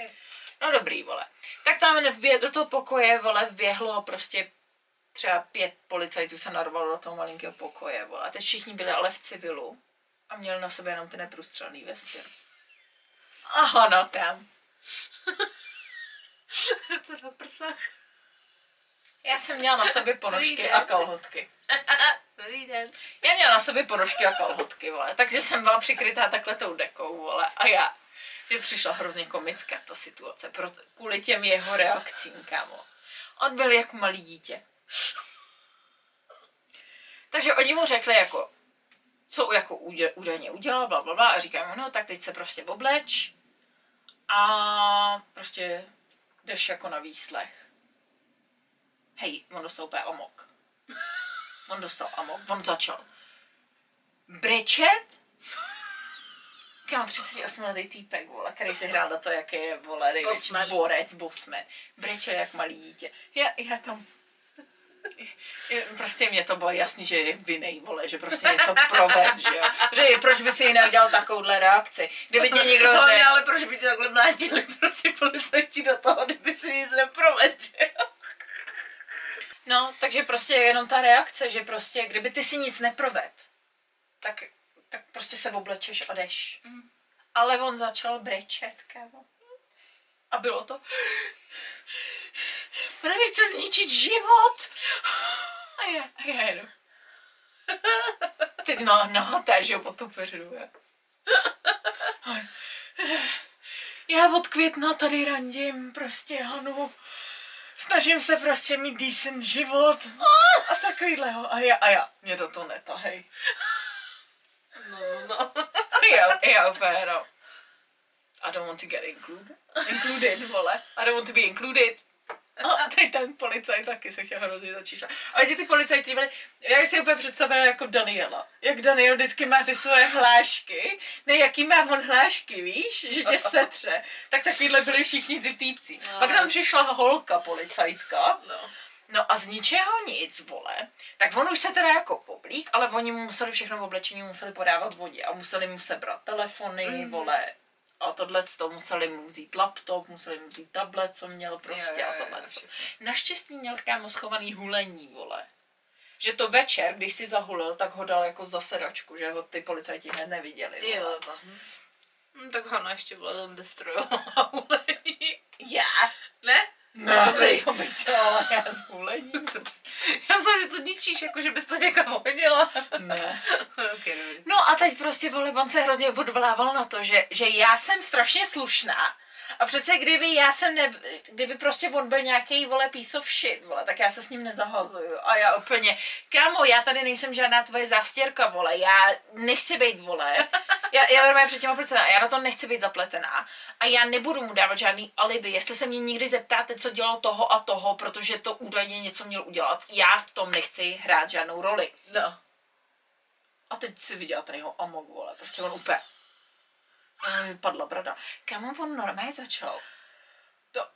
No dobrý, vole. Tak tam vbě, do toho pokoje, vole, vběhlo prostě třeba pět policajtů se narvalo do toho malinkého pokoje, vole. A teď všichni byli ale v civilu a měli na sobě jenom ty neprůstřelný vesty. Aha, no tam. Co na prsách? Já jsem měla na sobě ponožky a kalhotky. Dobrý den. Já měla na sobě ponožky a kalhotky, vole. Takže jsem byla přikrytá takhle tou dekou, vole. A já. Mně přišla hrozně komická ta situace, proto, kvůli těm jeho reakcím, kámo. On byl jako malý dítě. Takže oni mu řekli jako, co jako údajně udělal, bla, bla, bla, a říkají mu, no tak teď se prostě obleč a prostě jdeš jako na výslech. Hej, on dostal úplně amok. On dostal amok, on začal brečet. Kámo, 38 letý týpek, vole, který si hrál na to, jaký je, vole, největší borec, bosman. Brečel jak malý dítě. Já, já tam Prostě mě to bylo jasný, že je vinej, vole, že prostě něco proved, že jo. Že proč by si jinak dělal takovouhle reakci? Kdyby tě někdo Hlavně, řekl, ale proč by tě takhle mlátili prostě policajti do toho, kdyby si nic neprovedl, že jo? no, takže prostě je jenom ta reakce, že prostě, kdyby ty si nic neproved, tak, tak prostě se oblečeš a jdeš. Mm. Ale on začal brečet, kámo. A bylo to... Ona mi chce zničit život. A já, a já jedu. Teď na, nahaté, že jo, po tu peřinu, Já od května tady randím, prostě, Hanu. Snažím se prostě mít decent život. A takovýhleho. A já, a já, mě do toho netahej. No, no, no. Já, já úplně, no. I don't want to get included. Included, vole. I don't want to be included. A teď ten policajt taky se chtěl hrozně začít. A ty ty policajti byli, jak si úplně představila jako Daniela. Jak Daniel vždycky má ty svoje hlášky. Ne, jaký má on hlášky, víš? Že tě setře. Tak takovýhle byli všichni ty týpci. No. Pak tam přišla holka policajtka. no. No a z ničeho nic, vole. Tak on už se teda jako oblík, ale oni mu museli všechno v oblečení museli podávat vodě a museli mu sebrat telefony, mm. vole. A tohle to museli mu vzít laptop, museli mu vzít tablet, co měl prostě Jo, jo, a jo, tohle. všechno. Naštěstí měl kámo schovaný hulení, vole. Že to večer, když si zahulil, tak ho dal jako za sedačku, že ho ty policajti hned neviděli. Vole. Jo, no. Tak Hana ještě byla tam destrojovala hulení. Já? Ne? No, dobrý, to by dělala já s hulením. Já myslím, že to ničíš, jako že bys to někam hodila. Ne. ok, dobrý. No a teď prostě, vole, on se hrozně odvolával na to, že, že já jsem strašně slušná A přece kdyby já jsem ne, kdyby prostě on byl nějaký vole piece of shit, vole, tak já se s ním nezahazuju. A já úplně, kámo, já tady nejsem žádná tvoje zástěrka, vole, já nechci být, vole. Já, já normálně před těma pletená, já na to nechci být zapletená. A já nebudu mu dávat žádný alibi. Jestli se mě někdy zeptáte, co dělal toho a toho, protože to údajně něco měl udělat, já v tom nechci hrát žádnou roli. No. A teď si viděla ten jeho amok, vole, prostě on úplně... Mi Padla brada. Kam on normálně začal? To,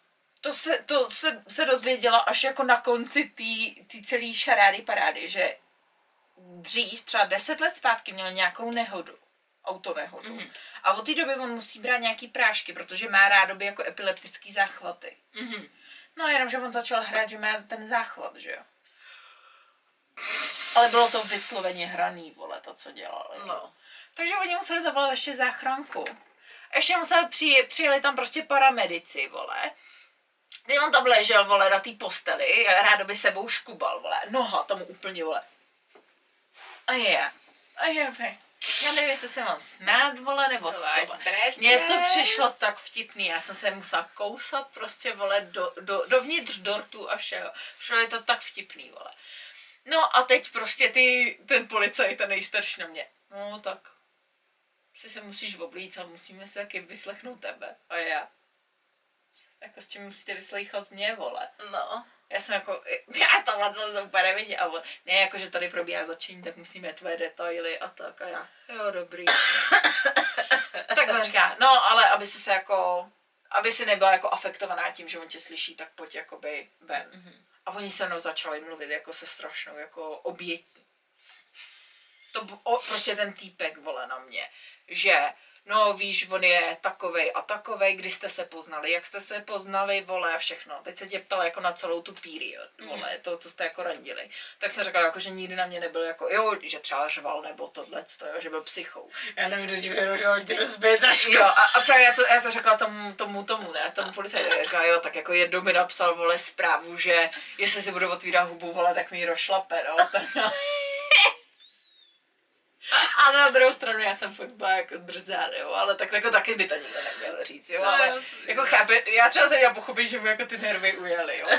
to, se, to se, se dozvěděla až jako na konci té celé šarády parády, že dřív, třeba deset let zpátky, měl nějakou nehodu autonehodu. Mm-hmm. A od té doby on musí brát nějaký prášky, protože má rádoby jako epileptický záchvaty. Mhm. No jenom, že on začal hrát, že má ten záchvat, že jo. Ale bylo to vysloveně hraný, vole, to, co dělali. No. Takže oni museli zavolat ještě záchranku. Ještě museli přijít, přijeli tam prostě paramedici, vole. Kdy on tam ležel, vole, na té posteli, rádoby sebou škubal, vole. Noha tomu úplně, vole. A je, a je, ve. Já nevím, jestli se mám smát, vole, nebo co. Vole. brečet. Mně to přišlo tak vtipný, já jsem se musela kousat prostě, vole, do, do, dovnitř dortu a všeho. Šlo je to tak vtipný, vole. No a teď prostě ty, ten policajt, ten nejstarší na mě. No tak, si se musíš oblíct a musíme se taky vyslechnout tebe. A já. Jako s čím musíte vyslechat mě, vole. No. Já jsem jako, já tohle jsem to úplně neviděl. A ne, jako, že tady probíhá začení, tak musíme tvoje detaily a tak. A já, jo, dobrý. tak říká, no, ale aby si se jako, aby si nebyla jako afektovaná tím, že on tě slyší, tak pojď jakoby ven. Mm-hmm. A oni se mnou začali mluvit jako se strašnou jako obětí. To o, prostě ten týpek vole na mě, že no víš, on je takovej a takovej, kdy jste se poznali, jak jste se poznali, vole a všechno. Teď se tě ptala jako na celou tu period, vole, to, co jste jako randili. Tak jsem řekla, jako, že nikdy na mě nebyl jako, jo, že třeba řval nebo tohle, to, jo, že byl psychou. Já nevím, kdo ti tě rozbije trošku. Jo, a, a právě já to, já to řekla tomu, tomu, tomu, ne, tomu policajtu. Já říkala, jo, tak jako jednou mi napsal, vole, zprávu, že jestli si budu otvírat hubu, vole, tak mi ji rozšlape, no. Tak, a na druhou stranu já jsem fakt byla jako drzá, jo, ale tak jako taky by to nikdo neměl říct, jo, No, ale jasně. jako chápe, já třeba jsem měla pochopit, že mu jako ty nervy ujeli, jo.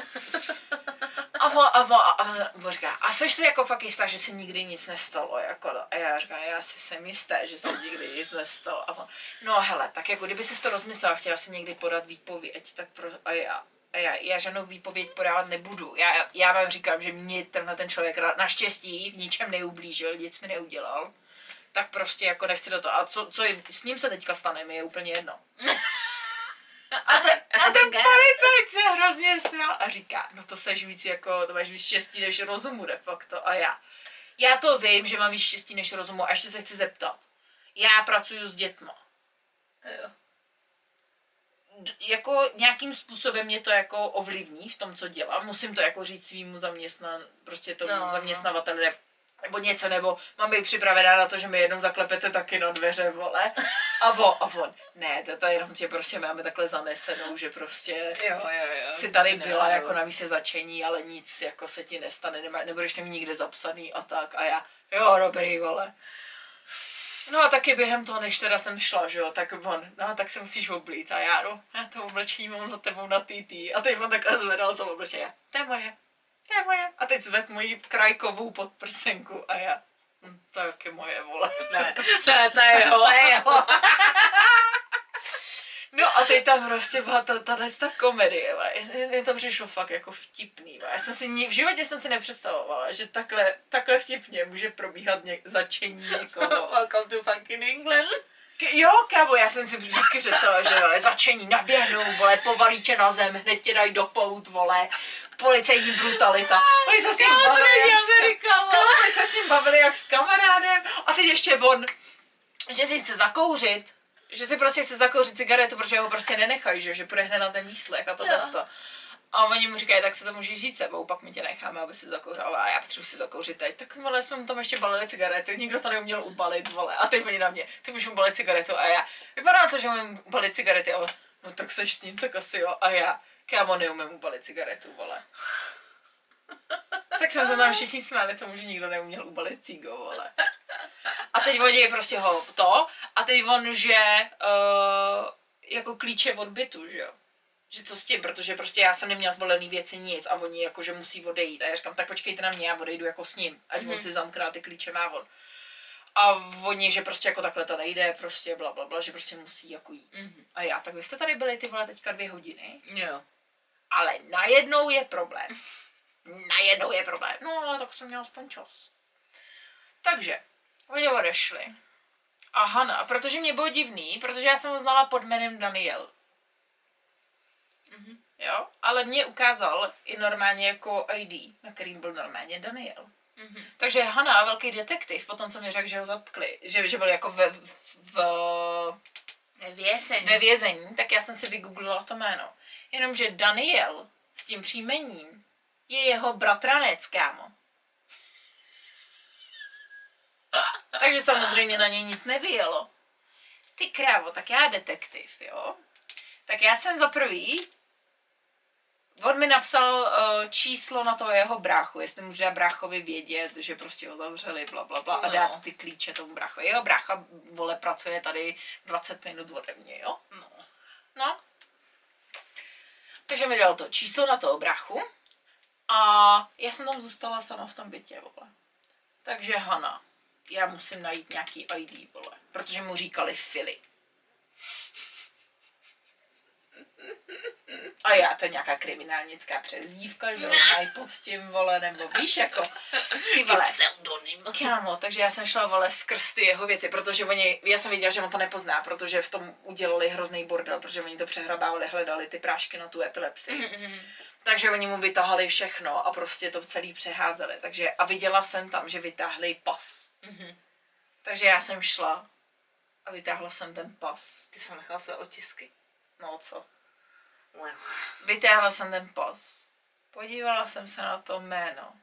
A on, a on, a on, on říká, a seš si jako fakt jistá, že se nikdy nic nestalo, jako, a já říkám, já si jsem jistá, že se nikdy nic nestalo. A on, no hele, tak jako kdyby si to rozmyslela, chtěla si někdy podat výpověď, tak pro, a já, a já, já žádnou výpověď podávat nebudu. Já, já vám říkám, že mě tenhle ten člověk naštěstí v ničem neublížil, nic mi neudělal. Tak prostě jako nechci do toho. A co, co je, s ním se teďka stane, mi je úplně jedno. A ten, a ten policajt se hrozně smál a říká, no to seš víc jako, to máš víc štěstí než rozumu de facto. A já, já to vím, že mám víc štěstí než rozumu a ještě se chci zeptat. Já pracuji s dětma. Jo. Jako nějakým způsobem mě to jako ovlivní v tom, co dělám. Musím to jako říct svýmu zaměstnan, prostě tomu No, no, no. zaměstnavateli ne- nebo něco, nebo mám být připravená na to, že mi jednou zaklepete taky na dveře, vole. A on, a on, ne, to, to jenom tě prostě máme takhle zanesenou, že prostě Jo, jo, jo. jsi tady Ne, byla no. jako na místě začení, ale nic jako se ti nestane, nema, nebudeš tam nikde zapsaný a tak. A já, jo, dobrý, vole. No a taky během toho, než teda jsem šla, že jo, tak on, no tak se musíš oblíct a já, no, já to oblečení mám za tebou na TT. A teď on takhle zvedal to oblečení, já, to je moje, to je moje. A teď zved moji krajkovou podprsenku a já, hm, to je moje, vole. Ne, ne, to je jeho. To je jeho. No a teď tam prostě byla ta, ta, ta komedie. Mně- to přišlo fakt jako vtipný. Já jsem si, v životě jsem si nepředstavovala, že takhle, takhle vtipně může probíhat ně, začení někoho. Welcome to fucking England. K- Jo, kámo, já jsem si vždycky představila, že vole, začení naběhnou, vole, povalí tě na zem, hned tě dají do pout, vole, policejní brutalita. Oni se s tím bavili, jak s, Amerika, vole. oni se s tím bavili jak s kamarádem a teď ještě on, že si chce zakouřit, že si prostě chce zakouřit cigaretu, protože ho prostě nenechají, že, že půjde hned na ten výslech a to Jo. to. A oni mu říkají, tak se to můžeš říct sebou, pak my tě necháme, aby si zakouřil. A já potřebuji si zakouřit teď. Tak vole, jsme mu tam ještě balili cigarety, nikdo to neuměl ubalit, vole. A teď oni na mě, ty už mu balit cigaretu. A já, vypadá to, že umím balit cigarety. A on, no tak seš s ním, tak asi jo. A já, kámo, neumím ubalit cigaretu, vole. Tak jsme se tam všichni smáli tomu, že nikdo neuměl ubalit cigo, vole. A teď oni prostě ho to, a teď on, že uh, jako klíče od bytu, že jo. Že co s tím, protože prostě já jsem neměla zvolený věci nic a oni jako, že musí odejít. A já říkám, tak počkejte na mě, já odejdu jako s ním, ať mm-hmm. on si zamkne ty klíče má on. A oni, že prostě jako takhle to nejde, prostě bla, bla, bla, že prostě musí jako jít. Mhm. A já, tak vy jste tady byli ty vole teďka dvě hodiny, Jo. ale najednou je problém. Najednou je problém. No, ale tak jsem měla aspoň čas. Takže, oni odešli. A Hana, protože mě bylo divný, protože já jsem ho znala pod jménem Daniel. Mhm. Jo, ale mě ukázal i normálně jako ID, na kterým byl normálně Daniel. Mhm. Takže Hana, velký detektiv, potom co mi řekl, že ho zatkli, že, že byl jako ve, v, v, Věseň. ve vězení, tak já jsem si vygooglila to jméno. Jenomže Daniel s tím příjmením je jeho bratranec, kámo. Takže samozřejmě na něj nic nevyjelo. Ty krávo, tak já detektiv, jo? Tak já jsem za prvý, on mi napsal uh, číslo na toho jeho bráchu, jestli může dát bráchovi vědět, že prostě ho zavřeli, bla, bla, bla, a No. dát ty klíče tomu bráchovi. Jeho brácha, vole, pracuje tady 20 minut ode mě, jo? No. No. Takže mi dal to číslo na toho bráchu a já jsem tam zůstala sama v tom bytě, vole. Takže Hana, já musím najít nějaký ID, vole, protože mu říkali Fili. A já, to je nějaká kriminálnická přezdívka, že jo, mají pod tím, vole, nebo víš, jako, ty vole. Pseudonym. Kámo, takže já jsem šla vole skrz ty jeho věci, protože oni, já jsem věděla, že on to nepozná, protože v tom udělali hrozný bordel, protože oni to přehrabávali, hledali ty prášky na tu epilepsii. Mhm. Takže oni mu vytahali všechno a prostě to celý přeházeli. Takže a viděla jsem tam, že vytáhli pas. Mhm. Takže já jsem šla a vytáhla jsem ten pas. Ty jsem nechala své otisky. No co? Wow. Vytáhla jsem ten pas. Podívala jsem se na to jméno.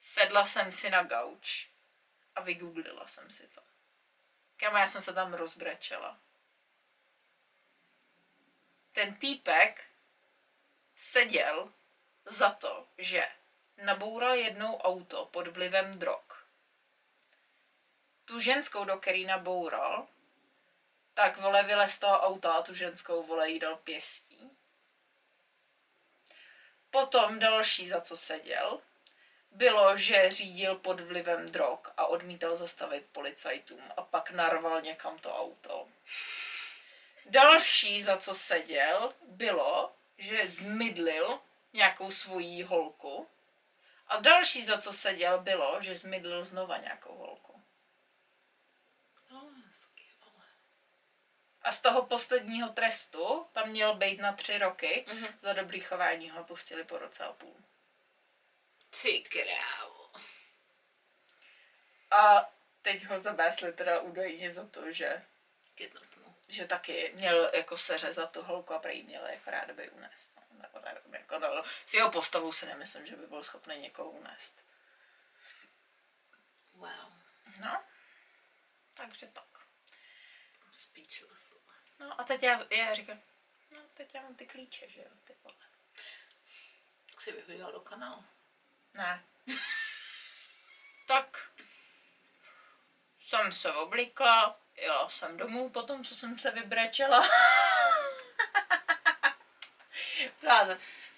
Sedla jsem si na gauč a vygooglila jsem si to. Kámo, já jsem se tam rozbrečela. Ten týpek seděl za to, že naboural jednou auto pod vlivem drog. Tu ženskou, do který naboural, tak vole vylez z toho auta a tu ženskou vole jí dal pěstí. Potom další, za co seděl, bylo, že řídil pod vlivem drog a odmítal zastavit policajtům a pak narval někam to auto. Další, za co seděl, bylo, že zmydlil nějakou svojí holku. A další, za co seděl, bylo, že zmydlil znova nějakou holku. No. A z toho posledního trestu tam měl být na tři roky. Mhm. Za dobrý chování ho pustili po roce a půl. Ty krávo. A teď ho zabásli teda údajně za to, že, Kidnapnu. Že taky měl jako seřezat tu holku a prý měl jako rád by unést. No, nebo nevím, jako, no, s jeho postavou si nemyslím, že by byl schopný někoho unést. Wow. No, takže tak. Speechless. No a teď já, já říkám, no teď já mám ty klíče, že jo, ty vole. Tak si vyhodila do kanálu. Ne. tak jsem se oblíkla, jela jsem domů potom, co jsem se vybrečela.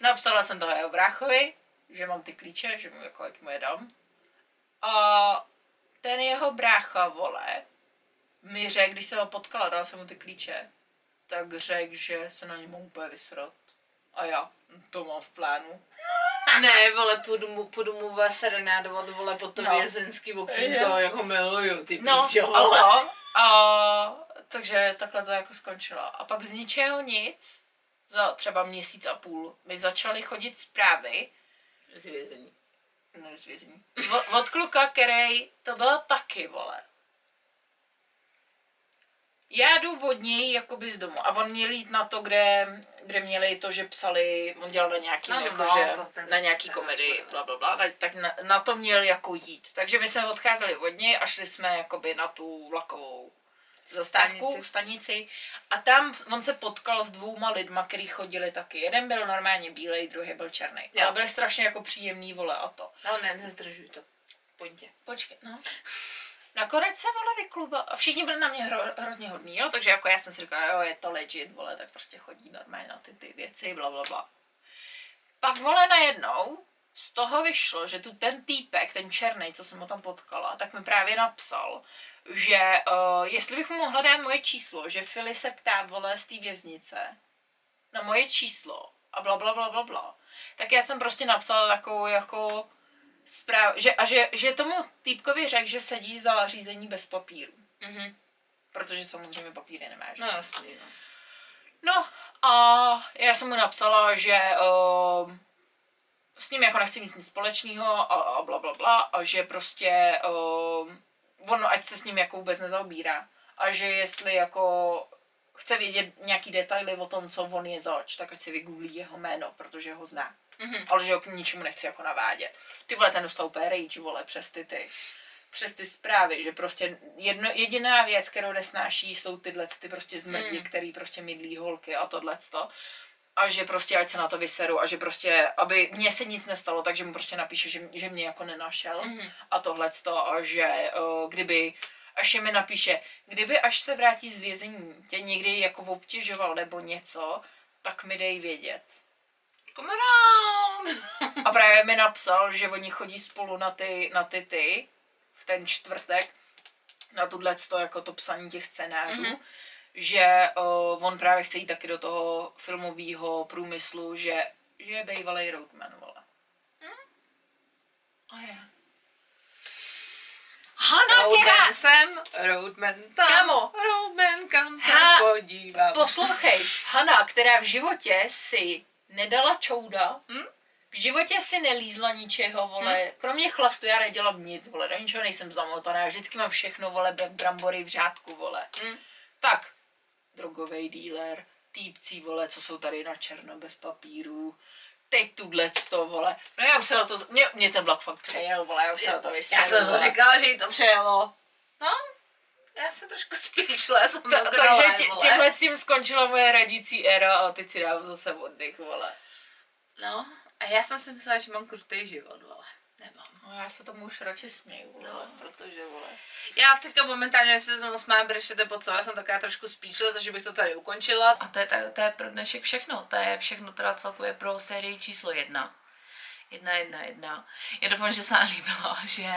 Napsala jsem toho jeho bráchovi, že mám ty klíče, že mu jako ať mu je dám. A ten jeho brácha, vole, mi řekl, když jsem ho potkala, dala jsem mu ty klíče, tak řekl, že se na ně mohu úplně vysrat. A já, to mám v plánu. Ne, vole, půjdu mu, půjdu mu serenádovat, vole, pod to No. vězenský okýnko, jako miluju, ty No, píčo. A, takže takhle to jako skončilo. A pak z ničeho nic, za třeba měsíc a půl, mi začaly chodit zprávy, Z vězení. ne z vězení, od, od kluka, který to bylo taky, vole. Já jdu od něj jakoby z domu a on měl jít na to, kde, kde měli to, že psali, on dělal na nějaký, No, no, jako, no, že, to na nějaký komedii, bla, bla, bla, tak- tak na, na, to měl jako jít. Takže my jsme odcházeli od něj a šli jsme jakoby na tu vlakovou zastávku, stanici. Stanici. a tam on se potkal s dvouma lidma, kteří chodili taky. Jeden byl normálně bílej, druhý byl černý. Ale byli strašně jako příjemný vole a to. No ne, nezdržuj to. Pojďte. Počkej, no. Nakonec se vole vykluba a všichni byli na mě hro, hrozně hodný, jo, takže jako já jsem si říkala, jo, je to legit, vole, tak prostě chodí normálně na ty, ty věci, bla, bla, bla. Pak, vole, najednou z toho vyšlo, že tu ten týpek, ten černý, co jsem ho tam potkala, tak mi právě napsal, že uh, jestli bych mu mohla dát moje číslo, že Fili se ptá, vole, z té věznice na moje číslo a bla, bla, bla, bla, bla. Tak já jsem prostě napsala takovou jako zpráv, že, a že, že tomu týpkovi řekl, že sedí za řízení bez papíru. Mhm. Protože samozřejmě papíry nemá, že? No jasný, no. No a já jsem mu napsala, že uh, s ním jako nechci mít nic společného a, a bla, bla, bla a že prostě uh, on ať se s ním jako vůbec nezaobírá a že jestli jako chce vědět nějaký detaily o tom, co on je zač, tak ať si vygooglí jeho jméno, protože ho zná. Mhm. Ale že ho k ničemu nechci jako navádět. Ty vole, ten dostal úplně rage, vole, přes ty ty přes ty zprávy, že prostě jedno, jediná věc, kterou nesnáší, jsou tyhle ty prostě zmrdi, Mm. který prostě mydlí holky a tohleto. A že prostě ať se na to vyseru a že prostě, aby mně se nic nestalo, takže mu prostě napíše, že, že mě jako nenašel Mhm. a tohleto a že uh, kdyby až mi napíše, kdyby až se vrátí z vězení, tě někdy jako obtěžoval nebo něco, tak mi dej vědět. Come around. A právě mi napsal, že oni chodí spolu na ty, na ty ty, v ten čtvrtek, na tuhle to, jako to psaní těch scénářů, Mhm. mm-hmm. že uh, on právě chce jít taky do toho filmového průmyslu, že, že je bývalý roadman, vole. A je. Hana. Roadman jsem, roadman tam. Kamo. Roadman kam se Ha. podívám. Poslouchej, Hana, která v životě si nedala čouda, Hm? v životě si nelízla ničeho, vole, kromě chlastu já nedělám nic, vole, do ničeho nejsem zamotaná, já vždycky mám všechno, vole, brambory v řádku, vole. Hm? Tak, drogový dealer, týpcí, vole, co jsou tady na černo bez papíru, teď tuhle to, vole. No já už se na to, mě, mě ten vlak fakt přejel, vole, já už se na to vyseru, Já jsem to říkala, že jí to přejelo. No, já jsem trošku speechless. Ta, takže tě, tímhle s tím skončila moje radící éra a teď si dám zase oddech, vole. No, a já jsem si myslela, že mám krutý život, vole. Nemám. No já se tomu už radši směju, vole, No. protože, vole. Já teďka momentálně, jestli se moc mám brešete po co, já jsem taková trošku speechless, takže bych to tady ukončila. A to je, to, to je pro dnešek všechno. To je všechno teda celkově pro sérii číslo jedna. Jedna, jedna, jedna. Já doufám, že se vám líbilo, že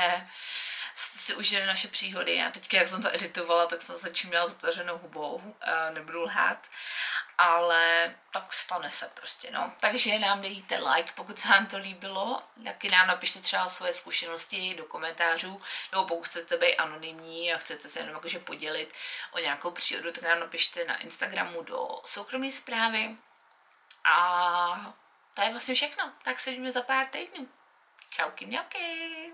si užili naše příhody. Já teďka, jak jsem to editovala, tak jsem se čím měla zataženou hubou, eh, nebudu lhát. Ale tak stane se prostě, no. Takže nám dejte like, pokud se vám to líbilo. Taky nám napište třeba svoje zkušenosti do komentářů, nebo pokud chcete být anonymní a chcete se jenom jakože podělit o nějakou přírodu, tak nám napište na Instagramu do soukromé zprávy. A to je vlastně všechno. Tak se vidíme za pár týdnů. Čauky mňauky.